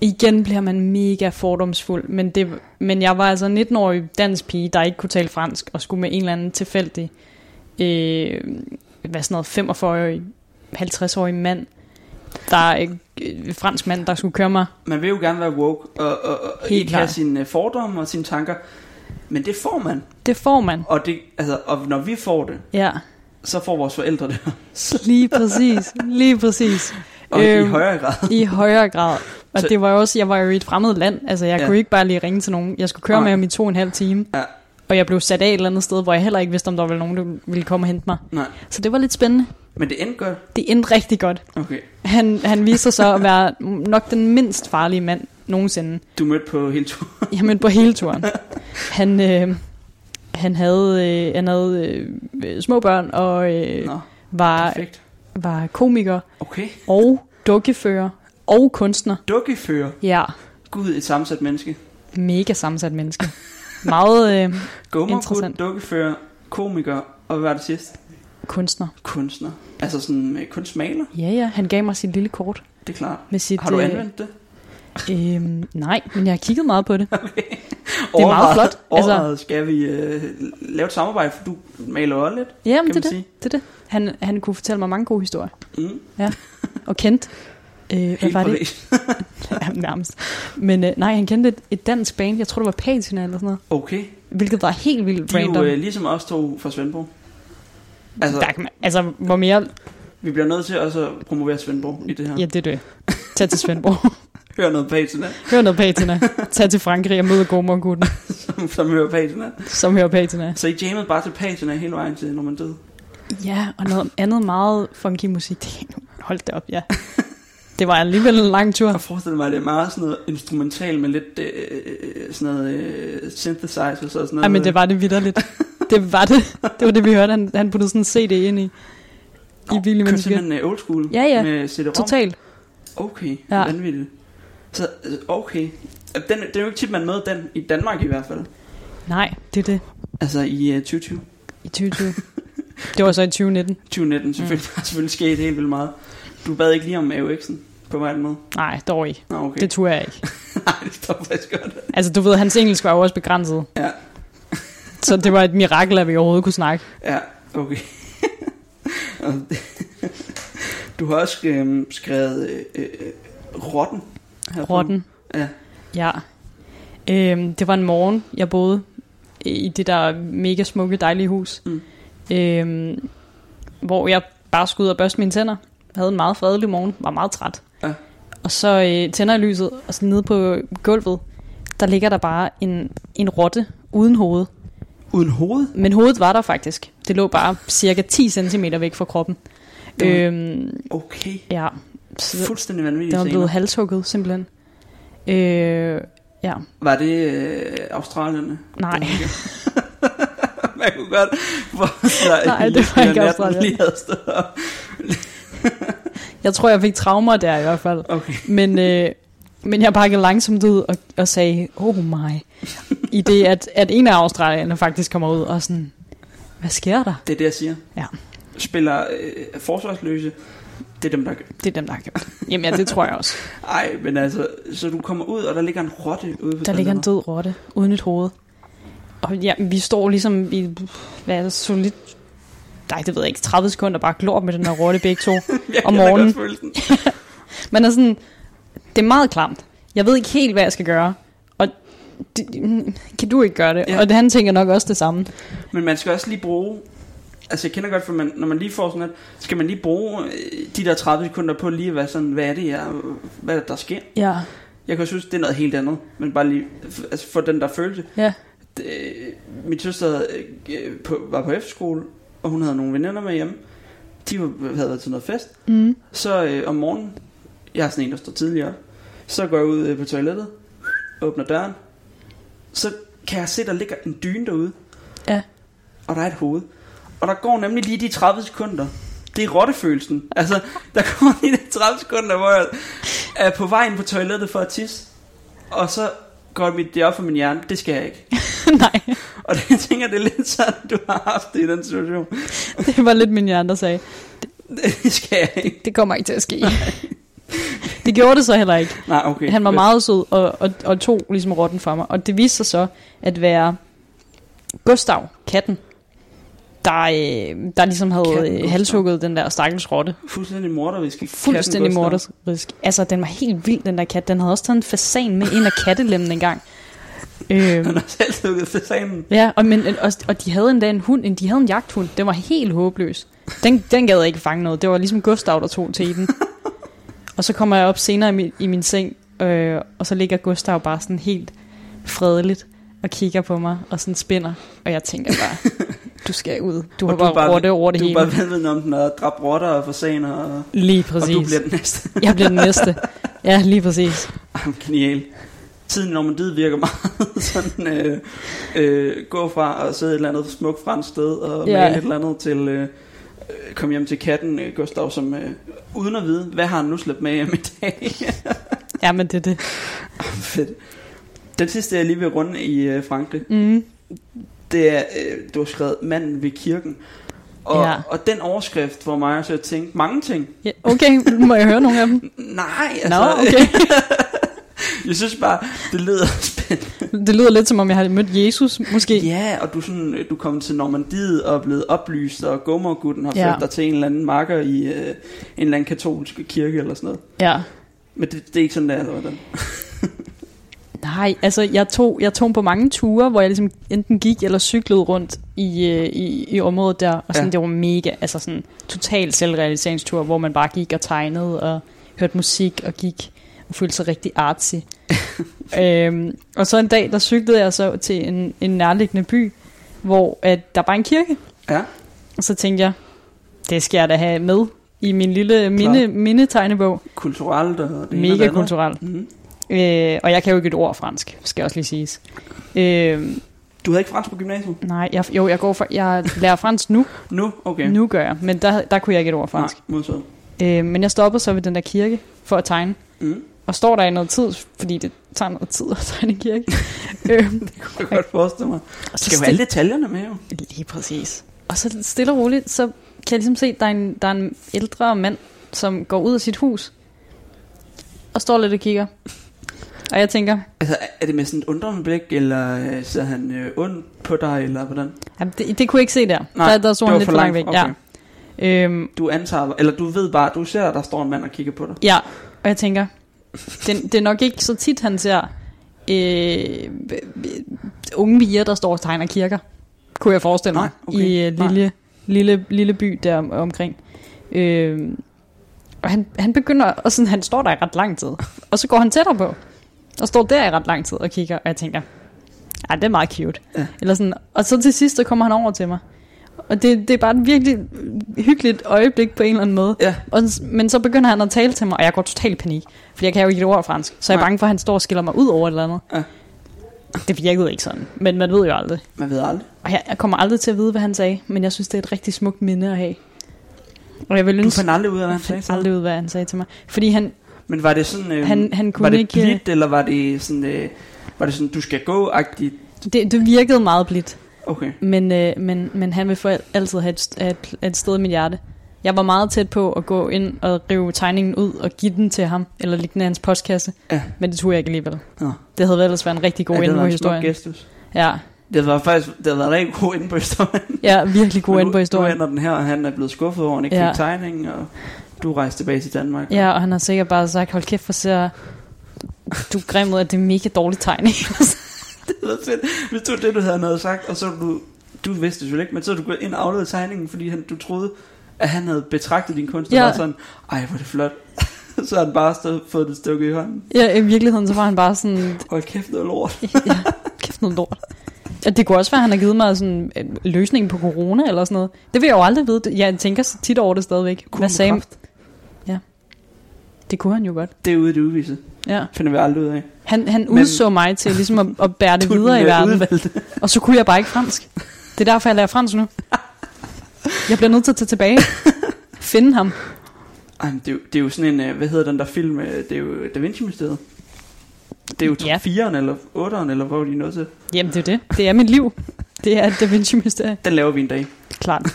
igen bliver man mega fordomsfuld, men, det, men jeg var altså en 19-årig dansk pige, der ikke kunne tale fransk, og skulle med en eller anden tilfældig, øh, hvad sådan noget, 45-årig, 50-årig mand, der er øh, fransk mand, der skulle køre mig. Man vil jo gerne være woke, og, og, og Helt ikke have klart. sine øh, fordomme og sine tanker. Men det får man. Det får man. Og, det, altså, og når vi får det, Ja, så får vores forældre det. lige præcis, lige præcis. Og øhm, i højere grad. I højere grad. Og Så- det var jo også, jeg var jo i et fremmed land. Altså, jeg ja. kunne ikke bare lige ringe til nogen. Jeg skulle køre Nej. med ham i to og en halv time. Ja. Og jeg blev sat af et eller andet sted, hvor jeg heller ikke vidste, om der var nogen, der ville komme og hente mig. Nej, Så det var lidt spændende. Men det endte godt. Det endte rigtig godt. Okay. Han, han viste sig så at være nok den mindst farlige mand nogensinde. Du mødte på hele turen. Jeg mødte på hele turen. Han, øh, han havde, øh, han havde øh, små børn og øh, Nå, var, perfekt. var komiker Okay. og dukkefører og kunstner. Dukkefører. Ja, Gud, et sammensat menneske. mega sammensat menneske. Meget øh, Gummergud, Interessant. dukkefører, komiker, og hvad var det sidste? Kunstner. Kunstner. Altså sådan med kunstmaler, Ja, ja, han gav mig sit lille kort. det er klart. Med sit, Har du øh, anvendt det? Øhm, nej, men jeg har kigget meget på det. Okay. Det er meget flot. Altså- skal vi øh, lave et samarbejde, for du maler også lidt, Jamen, kan det er det. sige. det, er det. Han, han kunne fortælle mig mange gode historier. Mm. Og kendt. Øh, hvad var det? Ja, nærmest. Men øh, nej, han kendte et, et dansk band. Jeg tror, det var Patina eller sådan noget. Okay. Hvilket var helt vildt De er random. jo øh, ligesom os to fra Svendborg. Altså, Der kan man, altså, hvor mere... vi bliver nødt til også at promovere Svendborg i det her. Ja, det er det. Tag til Svendborg. Hør noget Patina, Hør noget Patina. Tag til Frankrig og møde Gormorgutten, som, som hører Patina. som hører Patina. Så I jammede bare til Patina hele vejen til, når man døde. Ja, og noget andet meget funky musik. Det, hold da op, ja. Det var alligevel en lang tur. Jeg forestiller mig, at det er meget sådan noget instrumental med lidt øh, øh, sådan noget øh, synthesizer og sådan noget. Ja, men det var det vidderligt. Det var det. Det var det, vi hørte. Han, han puttede sådan en CD ind i. I Billy Kørte Menneske. simpelthen øh, old school Ja, ja. med CD-ROM. Totalt. Okay, Ja. vanvittigt. Så, øh, okay. Den, det er jo ikke tit, man møder den, i Danmark i hvert fald. Nej, det er det. Altså i uh, 2020. I 2020. Det var så i 2019. 2019, selvfølgelig, mm. selvfølgelig sket helt vildt meget. Du bad ikke lige om AUX'en på vej med? Nej, dog ikke. Nå, okay. Det turde jeg ikke. Nej, det står faktisk godt. Altså, du ved, hans engelsk var jo også begrænset. Ja, Så det var et mirakel, at vi overhovedet kunne snakke. ja, okay. Du har også øhm, skrevet øh, øh, Rotten. her på. Rotten. Ja. Ja. Øhm, det var en morgen, jeg boede i det der mega smukke, dejlige hus. Mm. Øhm, hvor jeg bare skulle ud og børste mine tænder. Havde en meget fredelig morgen, var meget træt. Ja. Og så øh, tænder jeg lyset, og så nede på gulvet, der ligger der bare en, en rotte uden hoved. Uden hoved? Men hovedet var der faktisk. Det lå bare cirka 10 cm væk fra kroppen. Var- Øhm, Okay. ja, så Fuldstændig vanvittigt. den var blevet halshugget simpelthen. Øh, ja, Var det øh, Australierne? nej. Man kunne godt forestille sig, Nej, det var ikke op. Jeg tror, jeg fik traumer der i hvert fald. Okay. Men, øh, men jeg pakkede langsomt ud og, og sagde, oh my. I det, at, at en af australierne faktisk kommer ud og sådan, hvad sker der? Det er det, jeg siger. Ja. Spiller øh, forsvarsløse, det er dem, der gør. Det er dem, der har gjort. Jamen ja, det tror jeg også. Ej, men altså, så du kommer ud, og der ligger en rotte ude på Der ligger en død rotte uden et hoved. Og ja, vi står ligesom i, hvad er det, solidt, nej, det ved jeg ikke, 30 sekunder bare glor med den her rotte begge to. Jeg om morgenen. godt. Men er sådan, det er meget klamt. Jeg ved ikke helt, hvad jeg skal gøre. Kan du ikke gøre det? Ja. Og det, han tænker nok også det samme. Men man skal også lige bruge... Altså, jeg kender godt, for man, når man lige får sådan noget, skal man lige bruge øh, de der 30 sekunder på lige at være sådan, hvad er det, jeg, hvad er det, der sker? Ja. Jeg kan synes, det er noget helt andet, men bare lige altså få den der følelse. Ja. Det, min søster øh, på, var på efterskole, og hun havde nogle veninder med hjemme. De var, havde været til noget fest. Mm. Så øh, om morgenen, jeg er sådan en, der står tidligere så går jeg ud øh, på toilettet, åbner døren, så kan jeg se, der ligger en dyne derude, Ja. og der er et hoved. Og der går nemlig lige de 30 sekunder. Det er rottefølelsen. Altså, der går lige de 30 sekunder, hvor jeg er på vej ind på toilettet for at tisse. Og så går mit det op for min hjerne. Det skal jeg ikke. Nej, Og det, jeg tænker, det er lidt sådan, du har haft det i den situation. det var lidt min hjerne, der sagde, Det skal jeg ikke. det kommer ikke til at ske. Det gjorde det så heller ikke. Nej, okay. Han var meget sød og, og, og tog ligesom rotten fra mig. Og det viste sig så at være Gustav, katten, der, øh, der ligesom havde Gustav. halshugget den der stakkels rotte. Fuldstændig mordervisk. Fuldstændig mordersk. Altså, den var helt vild, den der kat. Den havde også taget en fasan med ind af kattelemmen engang. Øhm, Han har selv lukket fasanen. ja, og, men, og, og de havde endda en hund, en, de havde en jagthund. Den var helt håbløs. Den, den gad ikke fange noget. Det var ligesom Gustav, der tog til den. og så kommer jeg op senere i min, i min seng, øh, og så ligger Gustav bare sådan helt fredeligt og kigger på mig og sådan spinner. Og jeg tænker bare, du skal ud. Du har Og du bare rotte over det du hele. er bare vedvidende om den og dræbt rotter og fasaner. Og, Lige og præcis. du bliver den næste. Jeg bliver den næste. Ja, lige præcis. Ej, genial. Tiden i Normandiet virker meget sådan, øh, øh, gå fra at sidde et eller andet smukt fransk sted og ja. male et eller andet til øh, øh, komme hjem til katten, øh, Gustav, som øh, uden at vide, hvad har han nu slæbt med hjem i dag? Ja, men det er det. Fedt. Den sidste, jeg lige vil runde i øh, Frankrig, Mm. det er, øh, du har skrevet manden ved kirken. Og, Ja. og den overskrift får mig også at tænke mange ting. Ja, okay, må jeg høre nogle af dem? Nej, Nå, altså, okay. jeg synes bare, det lyder spændende. Det lyder lidt som om, jeg har mødt Jesus, måske. Ja, og du, er sådan, du kom til Normandiet og er blevet oplyst, og Gomorgutten har Ja. ført dig til en eller anden marker i øh, en eller anden katolsk kirke eller sådan noget. Ja. Men det, det er ikke sådan, der, eller hvordan? Nej, altså jeg tog, jeg tog på mange ture, hvor jeg ligesom enten gik eller cyklede rundt i, øh, i, i området der, og sådan, Ja. det var mega, altså sådan total selvrealiseringstur, hvor man bare gik og tegnede og hørte musik og gik og følte sig rigtig artsy. øhm, og så en dag, der cyklede jeg så til en, en nærliggende by, hvor at der var en kirke, Ja, og så tænkte jeg, det skal jeg da have med i min lille minde, mindetegnebog. kulturelt og det Mega kulturelt. Mm-hmm. Øh, og jeg kan jo ikke et ord fransk, skal også lige siges. Øh, Du havde ikke fransk på gymnasiet? nej, jeg, jo, jeg, går for, jeg lærer fransk nu. Nu? Okay. Nu gør jeg, men der, der kunne jeg ikke et ord fransk. Nej, modsat. Øh, men jeg stoppede så ved den der kirke for at tegne. Mm. Og står der i noget tid, fordi det tager noget tid at tegne en kirke. øh, Det kunne jeg godt forestille mig. og så Skal jo alle detaljerne med, jo. Lige præcis. Og så stille og roligt, så kan jeg ligesom se, at der er en, der er en ældre mand, som går ud af sit hus. og står lidt og kigger. Og jeg tænker, Altså, er det med sådan et undrende blik, eller øh, ser han øh, ondt på dig, eller hvordan? jamen, det, det kunne jeg ikke se der. Nej, der, der stod det han lidt for langt væk. langt, Ja. Øhm, Du antager, eller du ved bare, du ser, at der står en mand og kigger på dig. ja, og jeg tænker, det, det er nok ikke så tit, han ser øh, unge piger, der står og tegner kirker. Kunne jeg forestille mig. Nej, okay. I øh, Nej. lille, lille, lille by der om, omkring. Øh, og han, han begynder, og sådan, han står der i ret lang tid. Og så går han tættere på. Og står der i ret lang tid og kigger. Og jeg tænker, ja, det er meget cute. Ja. Eller sådan, og så til sidst, så kommer han over til mig. Og det, det er bare et virkelig hyggeligt øjeblik på en eller anden måde. Ja, Og, men så begynder han at tale til mig, og jeg går totalt i panik. Fordi jeg kan jo ikke et ord fransk. Så jeg er bange for, at han står og skiller mig ud over et eller andet. Ja. Det virkede ikke sådan. Men man ved jo aldrig. man ved aldrig. Og jeg, jeg kommer aldrig til at vide, hvad han sagde. Men jeg synes, det er et rigtig smukt minde at have. Og jeg vil Du ønske, fandt aldrig ud af, hvad han sagde til aldrig ud, hvad han sagde til mig. Fordi han, Men var det sådan, øh, han, han kunne var det ikke... blidt, eller var det sådan, øh, var det sådan, du skal gå-agtigt? Det, det virkede meget blidt. Okay. Men, øh, men, men han vil for altid have et, have et, et sted i mit hjerte. Jeg var meget tæt på at gå ind og rive tegningen ud og give den til ham, eller lægge den i hans postkasse. Ja. Men det turde jeg ikke alligevel. Nå. Det havde ellers været en rigtig god ja, ja, ende på historien. gestus. Ja, Det var faktisk, det var en rigtig god inde på historien. ja, virkelig god ende på Nu historien. ender den her, og han er blevet skuffet over, han ikke Ja. fik tegningen, og du rejste tilbage til Danmark. Ja, og han har sikkert bare sagt, hold kæft, for ser du er grim ud, at det er mega dårlig tegning. Det var fedt. Hvis du det, du havde noget sagt, og så du, du vidste det selvfølgelig ikke, men så du gået ind og afleveret tegningen, fordi han, du troede, at han havde betragtet din kunst, og Ja. var sådan, ej, hvor er det flot. så har han bare stået, fået det stukket i hånden. ja, i virkeligheden, så var han bare sådan, Hold kæft, noget lort. ja, kæft noget lort. Ja, det kunne også være, at han har givet mig sådan en løsning på corona eller sådan noget. Det vil jeg jo aldrig vide. Jeg tænker så tit over det stadigvæk. Hvad sagde Kræft. Det kunne han jo godt. Det er ude i det uvisse. Ja. Finder vi aldrig ud af. Han, han Men- udså mig til ligesom at, at bære det er videre i verden. udvalgte. Og så kunne jeg bare ikke fransk. Det er derfor, jeg lærer fransk nu. Jeg bliver nødt til at tage tilbage. Finde ham. Ej, det, er jo, det er jo sådan en, øh, hvad hedder den der film, øh, det er jo Da Vinci-mysteriet. Det er jo Ja. 4'eren eller 8'eren, eller hvor er de nået til. Jamen, det er det. Det er mit liv. Det er Da Vinci Mysterie. Den laver vi en dag. Klart.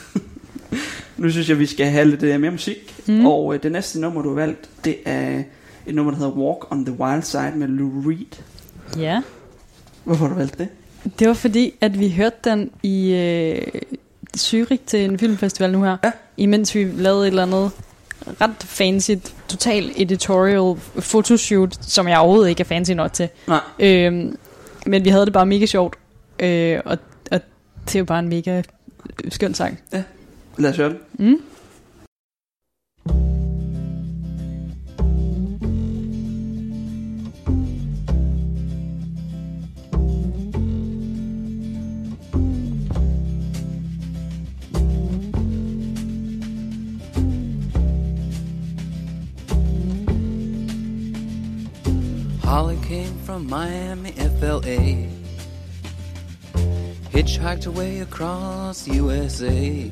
Nu synes jeg, vi skal have lidt øh, mere musik. Mm. Og øh, det næste nummer, du har valgt, det er et nummer, der hedder Walk on the Wild Side med Lou Reed. Ja. Hvorfor har du valgt det? Det var fordi, at vi hørte den i øh, Zürich til en filmfestival nu her. Ja. Imens vi lavede et eller andet ret fancy, total editorial photoshoot, som jeg overhovedet ikke er fancy nok til. Nej. Øhm, men vi havde det bare mega sjovt. Øh, og, og det er jo bare en mega skøn sang. Lad os høre det. Mm? Holly came from Miami, FLA. Hitchhiked her way across USA.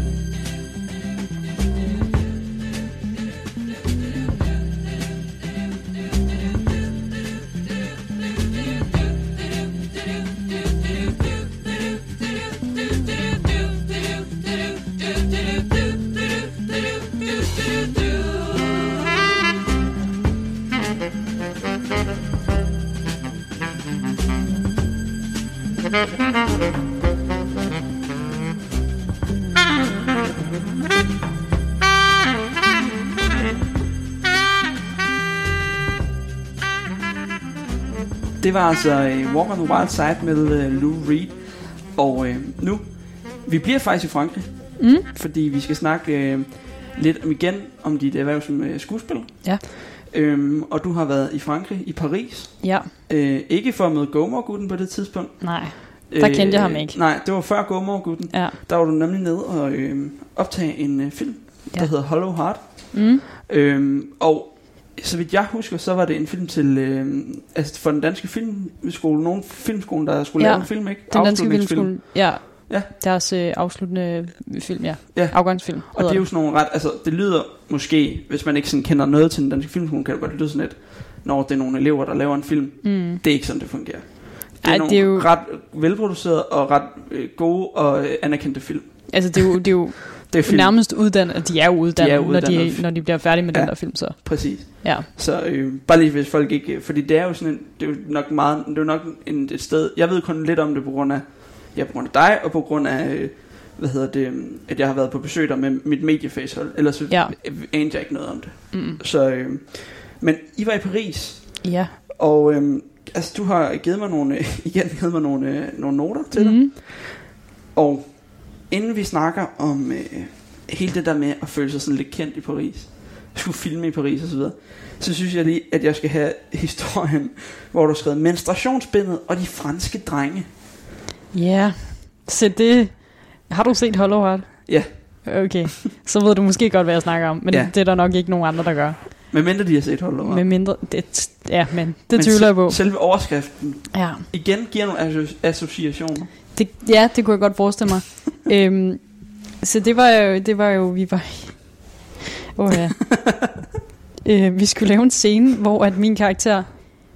Det var altså uh, Walk on the Wild Side med uh, Lou Reed. Og uh, nu, vi bliver faktisk i Frankrig. Mm. Fordi vi skal snakke uh, lidt om igen om dit erhverv som uh, skuespiller. Ja. Øhm, og du har været i Frankrig, i Paris. Ja, Øh, ikke for at møde Gomorgutten på det tidspunkt. nej. Der kendte jeg ham ikke. Nej, det var før Gomorgutten. Ja. Der var du nemlig nede og øh, optage en øh, film, der Ja. hedder Hollow Heart. Mm. Øhm, og så vidt jeg husker, så var det en film til, øh, altså for den danske filmskole, nogen filmskole, der skulle Ja, lave en film, ikke? Den danske filmskole. Ja. Ja. Deres øh, afsluttende film, ja. Ja. Afgangsfilm. Og det er jo sådan nogle ret, altså det lyder måske, hvis man ikke sådan kender noget til den danske filmskole, kan det godt lyde sådan lidt, når det er nogle elever, der laver en film. Mm. Det er ikke sådan, det fungerer. Det er Ej, nogle det er jo- ret velproducerede og ret øh, gode og øh, anerkendte film. Altså, det er jo, det er jo Det er film, nærmest uddannet, de er jo uddannet, De er jo når, de, uddannet. når de bliver færdige med Ja. den der film, så. præcis. Ja. Så øh, bare lige hvis folk ikke, fordi det er jo sådan en, det er jo nok meget, det er jo nok en, et sted, jeg ved kun lidt om det på grund af, ja på grund af dig, og på grund af, øh, hvad hedder det, at jeg har været på besøg der med mit mediefacehold, ellers så Ja. anede jeg ikke noget om det. Mm. Så, øh, men I var i Paris, Ja. og øh, altså du har givet mig nogle, igen givet mig nogle, øh, nogle noter til dig, Mm. og inden vi snakker om øh, hele det der med at føle sig sådan lidt kendt i Paris, skulle filme i Paris og så videre, så synes jeg lige, at jeg skal have historien, hvor du har skrevet menstruationsbindet og de franske drenge. Ja. Så det... Har du set Hollow Heart? Ja. Okay. Så ved du måske godt, hvad jeg snakker om. Men ja. det er der nok ikke nogen andre, der gør. Men mindre de har set Hold Med mindre... Det, ja, men det Men tvivler jeg på. Selve overskriften Ja. igen giver nogle asso- associationer. Det, ja, det kunne jeg godt forestille mig. øhm, så det var jo, det var jo, vi var... Åh oh, ja. øh, vi skulle lave en scene, hvor at min karakter,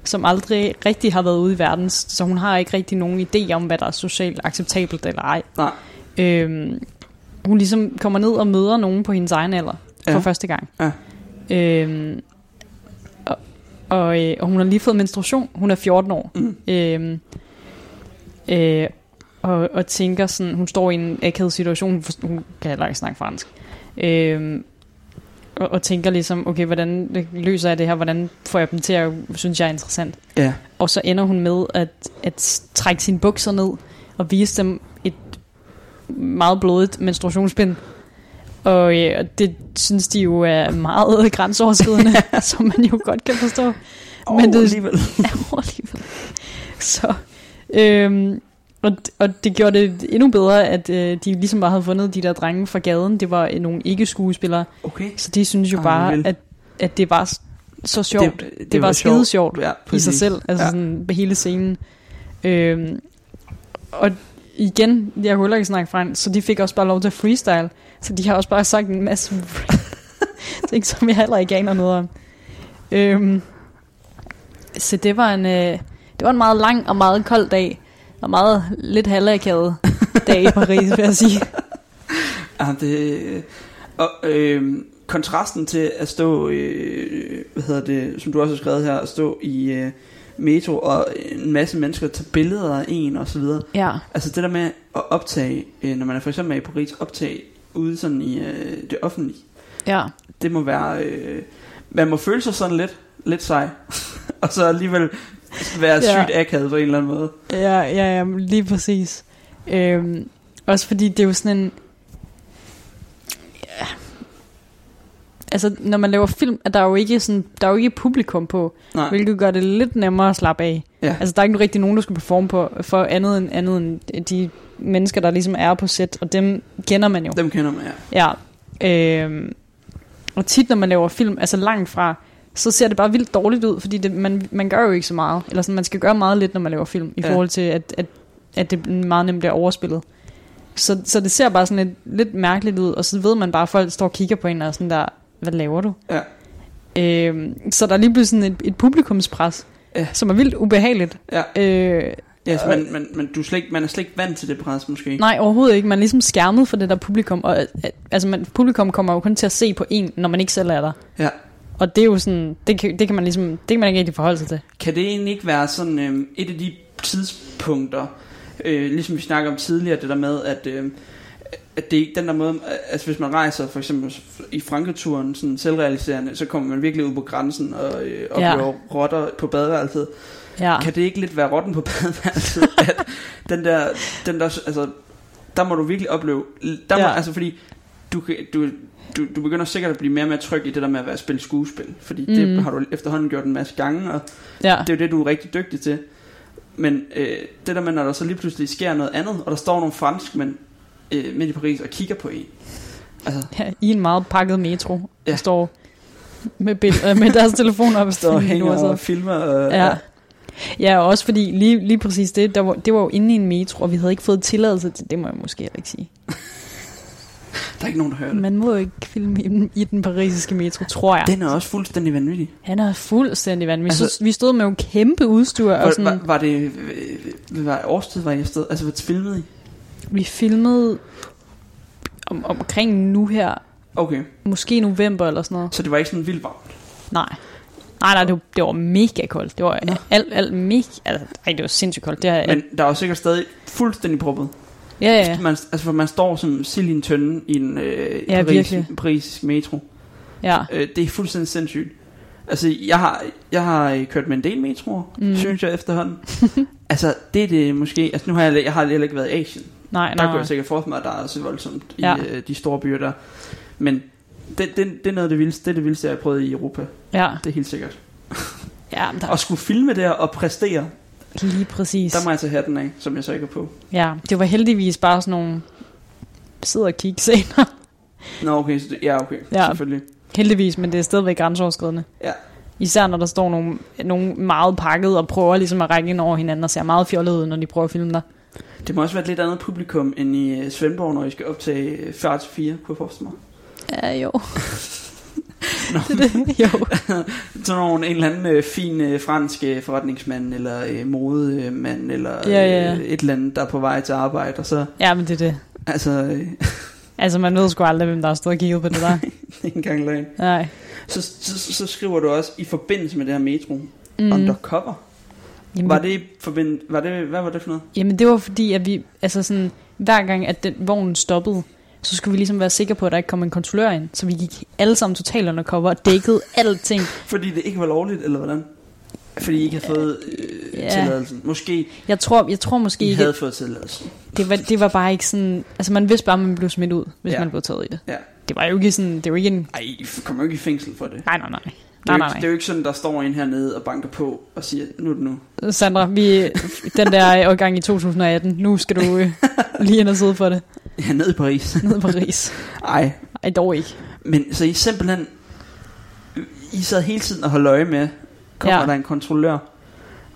som aldrig rigtig har været ude i verden, så hun har ikke rigtig nogen idé om, hvad der er socialt acceptabelt eller ej. Nej. Øhm, hun ligesom kommer ned og møder nogen på hendes egen alder for Ja. første gang. Ja. Øhm, og, og, øh, og hun har lige fået menstruation. Hun er 14 år. Mm. Øhm, øh, og, og tænker sådan, hun står i en akavet situation, hun, hun kan heller ikke snakke fransk. Øhm, og, og tænker ligesom, okay, hvordan løser jeg det her? Hvordan får jeg dem til at synes, jeg er interessant? Ja. Og så ender hun med at, at trække sine bukser ned og vise dem et meget blodigt menstruationsbind. Og, øh, og det synes de jo er meget grænseoverskridende, som man jo godt kan forstå. Men det- alligevel. Ja, alligevel. Så, øhm, og, og det gjorde det endnu bedre, at øh, de ligesom bare havde fundet de der drenge fra gaden. Det var øh, nogle ikke-skuespillere. Okay. Så de synes jo bare, at, at det var så sjovt. Det, det, det var, sjovt. skide sjovt Ja, i sig selv. Altså Ja. sådan hele scenen. Øhm, og igen, jeg kunne heller ikke snakke fransk, så de fik også bare lov til at freestyle. Så de har også bare sagt en masse ting, som jeg heller ikke aner noget om. Øhm, så det var en, øh, det var en meget lang og meget kold dag, og meget lidt halvakavet dag i Paris, vil jeg sige. Ja, det, og øh, kontrasten til at stå, øh, hvad hedder det, som du også har skrevet her, at stå i øh, metro, og en masse mennesker tager billeder af en og så videre. Ja, Altså det der med at optage, øh, når man er for eksempel er i Paris, optage ude sådan i øh, det offentlige, ja, det må være, øh, man må føle sig sådan lidt, lidt sej, og så alligevel være Ja. sygt akavet på en eller anden måde. ja, ja, ja lige præcis. Øhm, også fordi det er jo sådan en... Ja. Altså, når man laver film, er der jo ikke, sådan, der er jo ikke publikum på, Nej, hvilket gør det lidt nemmere at slappe af. ja. Altså, der er ikke rigtig nogen, der skal performe på, for andet end, andet end de mennesker, der ligesom er på set, og dem kender man jo. dem kender man, ja. Ja. Øhm, og tit, når man laver film, altså langt fra, så ser det bare vildt dårligt ud, fordi det, man, man gør jo ikke så meget. Eller sådan, man skal gøre meget lidt, når man laver film, i Ja. forhold til, at, at, at det meget nemt bliver overspillet. Så, så det ser bare sådan lidt, lidt mærkeligt ud, og så ved man bare, at folk står og kigger på en og sådan der, hvad laver du? Ja. Øhm, så der er lige pludselig sådan et, et publikumspres, Ja. som er vildt ubehageligt. Ja. Øh, Ja, så man, man, man, du slet ikke, man er slet ikke vant til det pres, måske. Nej, overhovedet ikke. Man er ligesom skærmet for det der publikum. Og, øh, altså, man, publikum kommer jo kun til at se på en, når man ikke selv er der. Ja. Og det er jo sådan, det kan, det kan man ligesom, det kan man ikke rigtig forholde sig til. Kan det egentlig ikke være sådan øh, et af de tidspunkter, øh, ligesom vi snakker om tidligere, det der med, at, øh, at det er ikke den der måde, altså hvis man rejser for eksempel i Frankrig-turen, sådan selvrealiserende, så kommer man virkelig ud på grænsen og øh, oplever ja. rotter på badeværelset. Ja, Kan det ikke lidt være rotten på badeværelset, at den der, den der, altså, der må du virkelig opleve, der må, Ja. altså fordi, du, kan- du, du, du begynder sikkert at blive mere og mere tryg i det der med at være spille skuespil, fordi mm. det har du efterhånden gjort en masse gange, og ja, det er jo det, du er rigtig dygtig til. Men øh, det der med, når der så lige pludselig sker noget andet, og der står nogle franskmænd øh, midt i Paris og kigger på en. Altså, ja, i en meget pakket metro. Ja. Ja. står med, bill- øh, med deres telefoner op. står og hænger og filmer. Og, Ja. Ja, og også fordi lige, lige præcis det, der var, det var jo inde i en metro, og vi havde ikke fået tilladelse til det, må jeg måske ikke sige. Der er ikke nogen, der hører det. Man må jo ikke filme i, den- i den parisiske metro, tror jeg. Den er også fuldstændig vanvittig. Han er fuldstændig vanvittig. Altså- vi stod med jo kæmpe udstyr, og Var, sådan, var, var det, øh, hvad årstid var I afsted? Altså, hvad filmede I? vi filmede om, omkring nu her, Okay, måske november eller sådan noget. så det var ikke sådan vildt varmt. Nej. Nej, nej, det var, det var mega koldt. Det var Nå. alt, alt mega... Altså, ej, det var sindssygt koldt. Det er, Men der er jo sikkert stadig fuldstændig proppet. Ja, ja. Man, altså, for man står som sild i en tønde i en øh, Ja, parisisk metro. ja. Øh, det er fuldstændig sindssygt. Altså, jeg har, jeg har øh, kørt med en del metroer, mm. Synes jeg efterhånden. altså, det er det måske... Altså, nu har jeg, jeg har heller ikke været i Asien. Nej, Der nej, kunne jeg sikkert forestille mig, at der er så voldsomt i Ja. øh, de store byer der. Men det, det, det er noget af det vildeste, det er det vildeste, jeg har prøvet i Europa. Ja, Det er helt sikkert. ja der, Og skulle filme der og præstere, lige præcis. der må jeg tage hatten af, som jeg så ikke er på. Ja, det var heldigvis bare sådan nogle sidder og kigge scener. Nå, okay, så det, ja, okay, Ja. selvfølgelig. heldigvis, men det er stadigvæk grænseoverskridende. Ja. Især når der står nogle, nogle meget pakket og prøver ligesom at række ind over hinanden og ser meget fjollet ud, når de prøver at filme dig. Det må også være et lidt andet publikum end i øh, Svendborg, når I skal optage øh, 40 til 4, kunne jeg forestille mig. Ja, jo. Det, det, jo. Sådan nogle, en eller anden øh, fin øh, fransk øh, forretningsmand, eller øh, modemand, eller Ja, ja, ja. Øh, et eller andet, der er på vej til arbejde, og så, Ja, men det er det. altså, øh, Altså, man ved sgu aldrig, hvem der har stået og kigget på det der. ikke engang løgn. Nej. Så, så, så, skriver du også, i forbindelse med det her metro, mm. undercover. Jamen, Var det, i forbind, var det, hvad var det for noget? Jamen det var fordi, at vi, altså sådan, hver gang at den vognen stoppede, så skulle vi ligesom være sikre på, at der ikke kom en kontrollør ind. Så vi gik alle sammen totalt undercover og dækkede alting. Fordi det ikke var lovligt, eller hvordan? Fordi I ikke havde fået øh, Ja. tilladelsen. Måske Jeg tror, jeg tror måske I ikke, havde fået tilladelsen. det var, det var bare ikke sådan, altså man vidste bare, at man blev smidt ud, hvis Ja. man blev taget i det. Ja. Det var jo ikke sådan, det var ikke en, Ej, kommer jo ikke i fængsel for det. nej, nej, nej. Det er, Nej, nej, ikke, det er jo ikke sådan, der står en hernede og banker på og siger, nu er det nu. nej. Sandra, vi, den der årgang i 2018, nu skal du øh, lige ind og sidde for det. Ja, ned i Paris. Ned i Paris. Ej, Ej, dog ikke. men så I simpelthen, I sad hele tiden og holdt øje med, kommer Ja. der en kontrollør?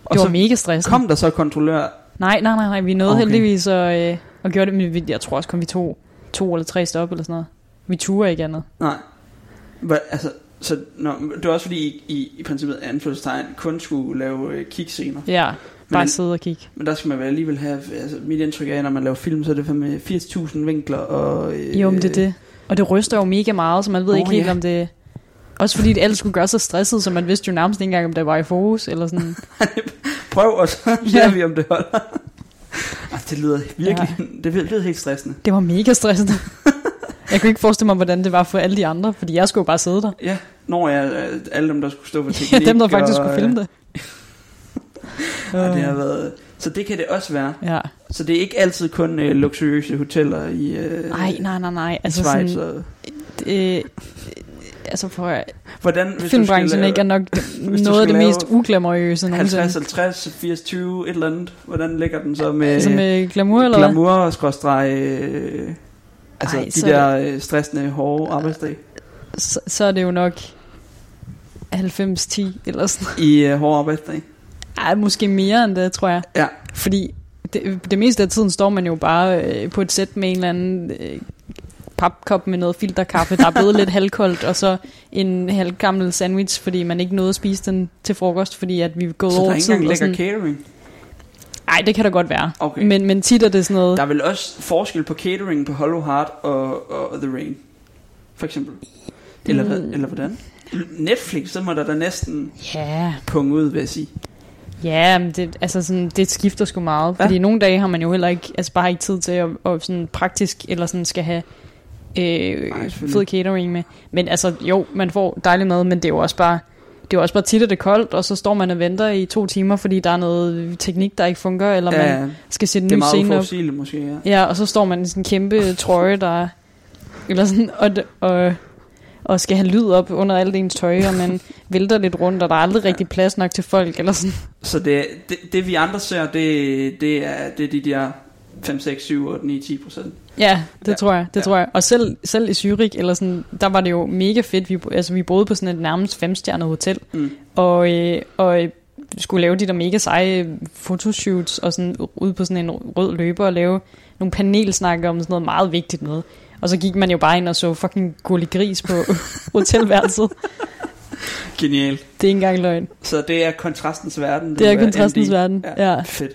Og Det var så mega stressende. kom der så kontrollør Nej, nej, nej, nej. Vi nåede Okay. heldigvis at, øh, at gøre det, men vi- jeg tror også kun vi tog to eller tre stop eller sådan noget. Vi turer ikke andet. Nej. Hva, altså, så nå, det var også fordi, I, I, i princippet anførselstegn kun skulle lave øh, kickscener. Ja, bare den- sidde og kigge. Men der skal man vel alligevel have, altså mit indtryk er, når man laver film, så er det fandme 80.000 vinkler og... Øh, Jo, men det er det. Og det ryster jo mega meget, så man ved Åh, ikke helt, ja. om det... Også fordi det ellers skulle gøre sig stresset, så man vidste jo nærmest ikke engang, om det var i fokus, eller sådan. Prøv, og så ser Ja. vi, om det holder. Ej, det lyder virkelig, ja. det lyder helt stressende. Det var mega stressende. Jeg kunne ikke forestille mig, hvordan det var for alle de andre, fordi jeg skulle jo bare sidde der. Ja, når jeg, alle dem, der skulle stå for Ja, teknik. dem, der faktisk og, skulle filme det. Ja, det har været, så det kan det også være. Ja. Så det er ikke altid kun øh, luksuriøse hoteller i øh, Nej, nej, nej, nej. Altså, Schweiz. sådan, Og, øh, altså for hvordan, hvis filmbranchen ikke er nok noget af det mest uglamourøse nogensinde. 50, 50, 80, 20, et eller andet. Hvordan ligger den så med, Altså med glamour, eller glamour og skråstreg, øh, altså Ej, de er der øh, stressende, hårde arbejdsdage? Så, så er det jo nok 90-10 eller sådan I øh, hårde arbejdsdage? Ej, måske mere end det, tror jeg. Ja. Fordi det, det meste af tiden står man jo bare øh, på et sæt med en eller anden øh, papkop med noget filterkaffe, der er blevet lidt halvkoldt, og så en halvgammel sandwich, fordi man ikke nåede at spise den til frokost, fordi at vi er gået Så der er over ikke engang lækker catering? Ej, det kan da godt være. Okay. Men, men tit er det sådan noget... Der er vel også forskel på catering på Hollow Heart og, og The Rain, for eksempel. Eller, Mm. eller hvordan? Netflix, så må der da næsten Ja, punge ud, vil jeg sige. Ja men det, altså sådan, det skifter sgu meget. Ja. Fordi nogle dage har man jo heller ikke, altså bare ikke tid til at, at sådan praktisk, eller sådan skal have øh, selvfølgelig. fed catering med. Men altså, jo, man får dejlig mad, men det er jo også bare, det er jo også bare tit, at det er koldt, og så står man og venter i to timer, fordi der er noget teknik, der ikke fungerer, eller man Ja, skal sætte en det er ny meget scene op. uforudsigeligt måske, ja. Ja, og så står man i sådan en kæmpe trøje, der eller sådan, og, og, og skal have lyd op under alt ens tøj, og man vælter lidt rundt, og der er aldrig rigtig plads nok til folk, eller sådan. Så det, det, det vi andre ser, det, det, er, det er de der 5, 6, 7, 8, 9, 10 procent. Ja, det Ja. tror jeg, det Ja. tror jeg. Og selv, selv i Zürich, eller sådan, der var det jo mega fedt. Vi, altså, vi boede på sådan et nærmest femstjernet hotel, Mm. og, øh, og øh, skulle lave de der mega seje fotoshoots, og sådan ude på sådan en rød løber, og lave nogle panelsnakker om sådan noget meget vigtigt noget. Og så gik man jo bare ind og så fucking gullig gris på hotelværelset. Genialt. Det er ikke engang løgn. Så det er kontrastens verden. Det er den kontrastens verden. Ja. Ja. Fedt.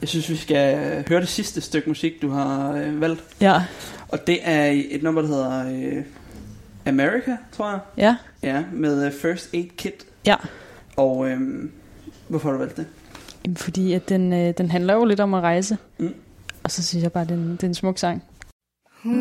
Jeg synes, vi skal øh, høre det sidste stykke musik, du har øh, valgt. Ja. Og det er et nummer, der hedder øh, America, tror jeg. Ja. Ja, med øh, First Aid Kit. Ja. Og øh, hvorfor har du valgt det? Jamen, fordi at den, øh, den handler jo lidt om at rejse. Mm. Og så synes jeg bare, at det er en, det er en smuk sang. Let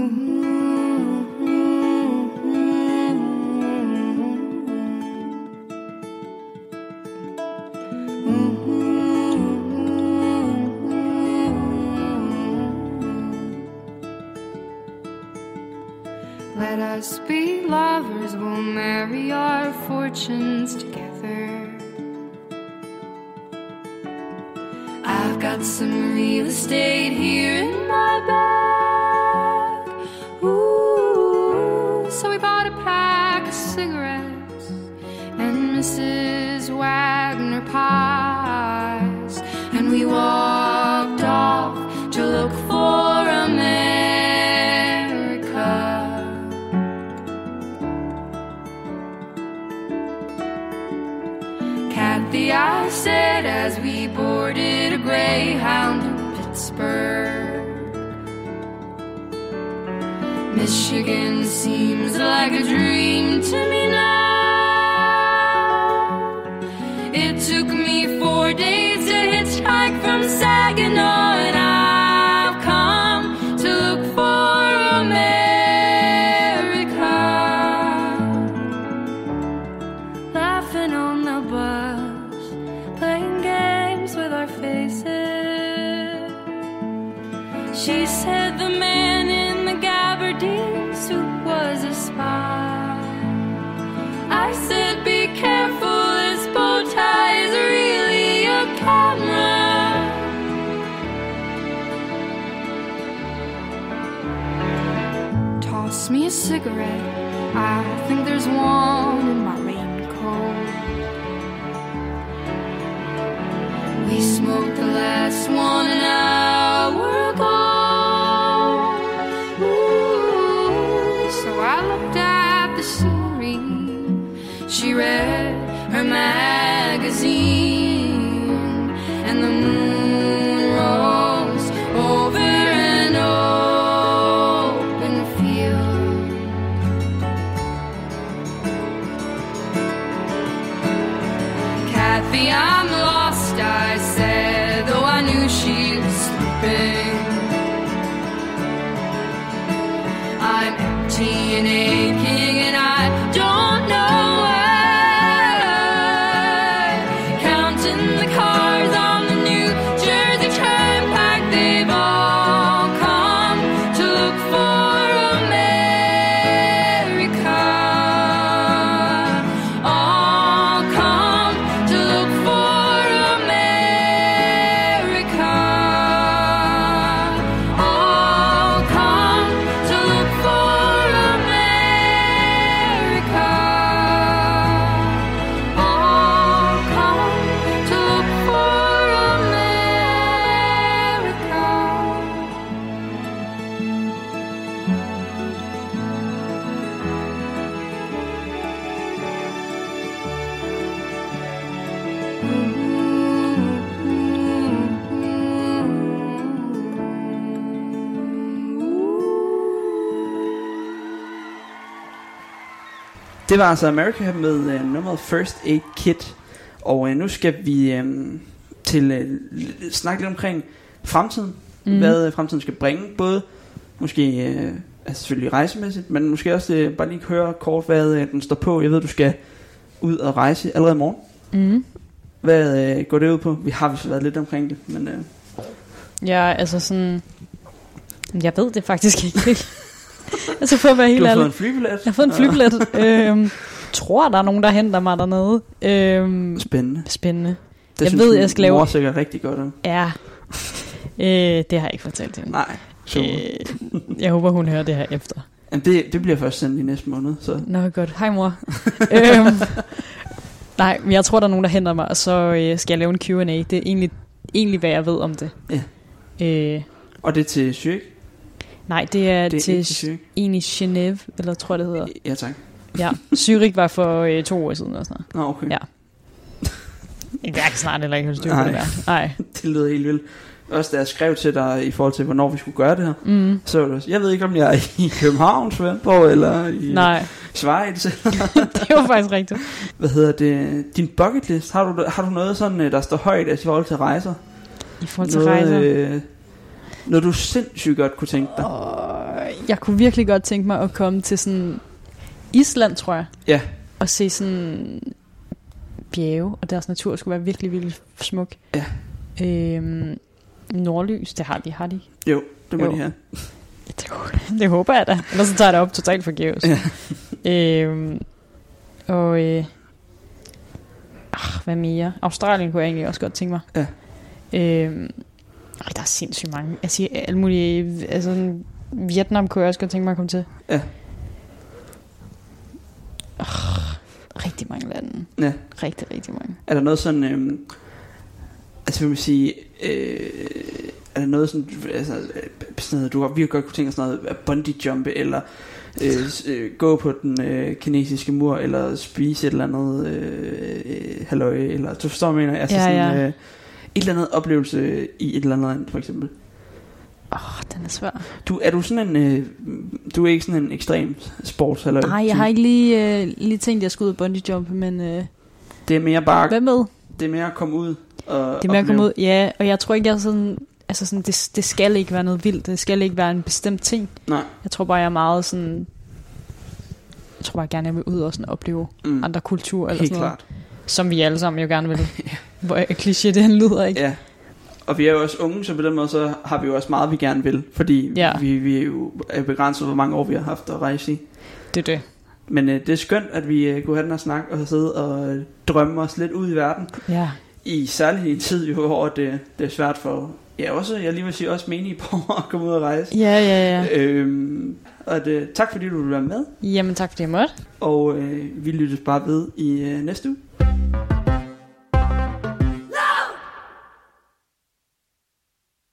us be lovers, we'll marry our fortunes together. I've got some real estate here in my bag. Mrs. Wagner pies, and we walked off to look for America. Kathy, I said as we boarded a Greyhound in Pittsburgh. Michigan seems like a dream to me cigarette. I think there's one in my raincoat. We smoked the last one an hour ago. Ooh, so I looked at the scenery. She read. Det var altså America med uh, nummeret First Aid Kit. Og uh, nu skal vi um, til uh, snakke lidt omkring fremtiden. Mm. Hvad uh, fremtiden skal bringe. Både måske uh, altså selvfølgelig rejsemæssigt, men måske også uh, bare lige høre kort, hvad uh, den står på. Jeg ved, du skal ud og rejse allerede i morgen. Mm. Hvad uh, går det ud på? Vi har vist været lidt omkring det, men uh, Ja, altså sådan... Jeg ved det faktisk ikke. altså for at være du helt har ærlig. fået en flybillet. Jeg har fået en flybillet. øhm, tror, der er nogen, der henter mig dernede. Øhm, Spændende. spændende. Det Jeg synes ved, jeg skal lave- mor sikkert rigtig godt om. Ja. Øh, det har jeg ikke fortalt hende. Nej, super. Øh, jeg håber, hun hører det her efter. Jamen, det, det bliver først sendt i næste måned, så Nå, godt. Hej, mor. øhm, nej, men jeg tror, der er nogen, der henter mig, og så øh, skal jeg lave en Q&A. Det er egentlig, egentlig, hvad jeg ved om det. Ja. Øh, Og det er til Zürich? Nej, det er, Det er til til egentlig Genève, eller tror jeg, det hedder. Ja, tak. Ja, Zürich var for øh, to år siden. Og sådan Nå, okay. Ja. noget. Jeg kan snart heller ikke holde styr på Nej. det der. Nej. Det lyder helt vildt. Også da jeg skrev til dig i forhold til, hvornår vi skulle gøre det her, Mm, så var det også, jeg ved ikke, om jeg er i København, Svendborg, eller i nej, Schweiz. det var faktisk rigtigt. Hvad hedder det? Din bucket list, har du, har du noget sådan, øh, der står højt i forhold til rejser? I forhold til noget, rejser. Øh, noget, du sindssygt godt kunne tænke dig? Og jeg kunne virkelig godt tænke mig at komme til sådan Island, tror jeg. Ja. Og se sådan bjerge, og deres natur skulle være virkelig, virkelig smuk. Ja. Øhm, nordlys, det har de, har de. Jo, det må Jo. de have. Det, det håber jeg da. Ellers så tager jeg det op totalt forgæves. Ja. øhm, og øh, ah, hvad mere? Australien kunne jeg egentlig også godt tænke mig. Ja. Øhm, ej, der er sindssygt mange. Jeg siger alle mulige... Altså, sådan, Vietnam kunne jeg også godt tænke mig at komme til. Ja. Oh, rigtig mange lande. Ja. Rigtig, rigtig mange. Er der noget sådan, øhm, altså vil man sige, øh, er der noget sådan, altså, øh, sådan noget, du har virkelig godt kunne tænke sådan noget, at bungee jumpe, eller øh, øh, gå på den øh, kinesiske mur, eller spise et eller andet øh, øh, halløj, eller du forstår, hvad jeg mener, altså Ja, sådan, ja. Øh, et eller andet oplevelse i et eller andet land, for eksempel. Åh, oh, den er svær. Du, er du sådan en, øh, du er ikke sådan en ekstrem sports, eller Nej, jeg har ikke lige, øh, lige tænkt, at jeg skulle ud og bungee jump, men øh, Det er mere bare, hvad med? det er mere at komme ud og Det er med at komme ud, ja, og jeg tror ikke, jeg er sådan, altså sådan, det, det skal ikke være noget vildt, det skal ikke være en bestemt ting. Nej. Jeg tror bare, jeg er meget sådan, jeg tror bare gerne, jeg vil ud og sådan opleve Mm. andre kulturer eller Helt sådan noget. klart. Som vi alle sammen jo gerne vil. Hvor kliché det han lyder, ikke? Ja. Og vi er jo også unge, så på den måde så har vi jo også meget, vi gerne vil. Fordi Ja. vi, vi er jo begrænset, hvor mange år vi har haft at rejse i. Det er det. Men øh, det er skønt, at vi øh, kunne have den her snak og sidde og øh, drømme os lidt ud i verden. Ja. I særligt i en tid, jo, hvor det, det er svært for, ja også, jeg lige vil sige, også menige på at komme ud og rejse. Ja, ja, ja. Øhm, og det, tak fordi du ville være med, Jamen tak fordi jeg måtte. og øh, vi lyttes bare ved i øh, næste uge.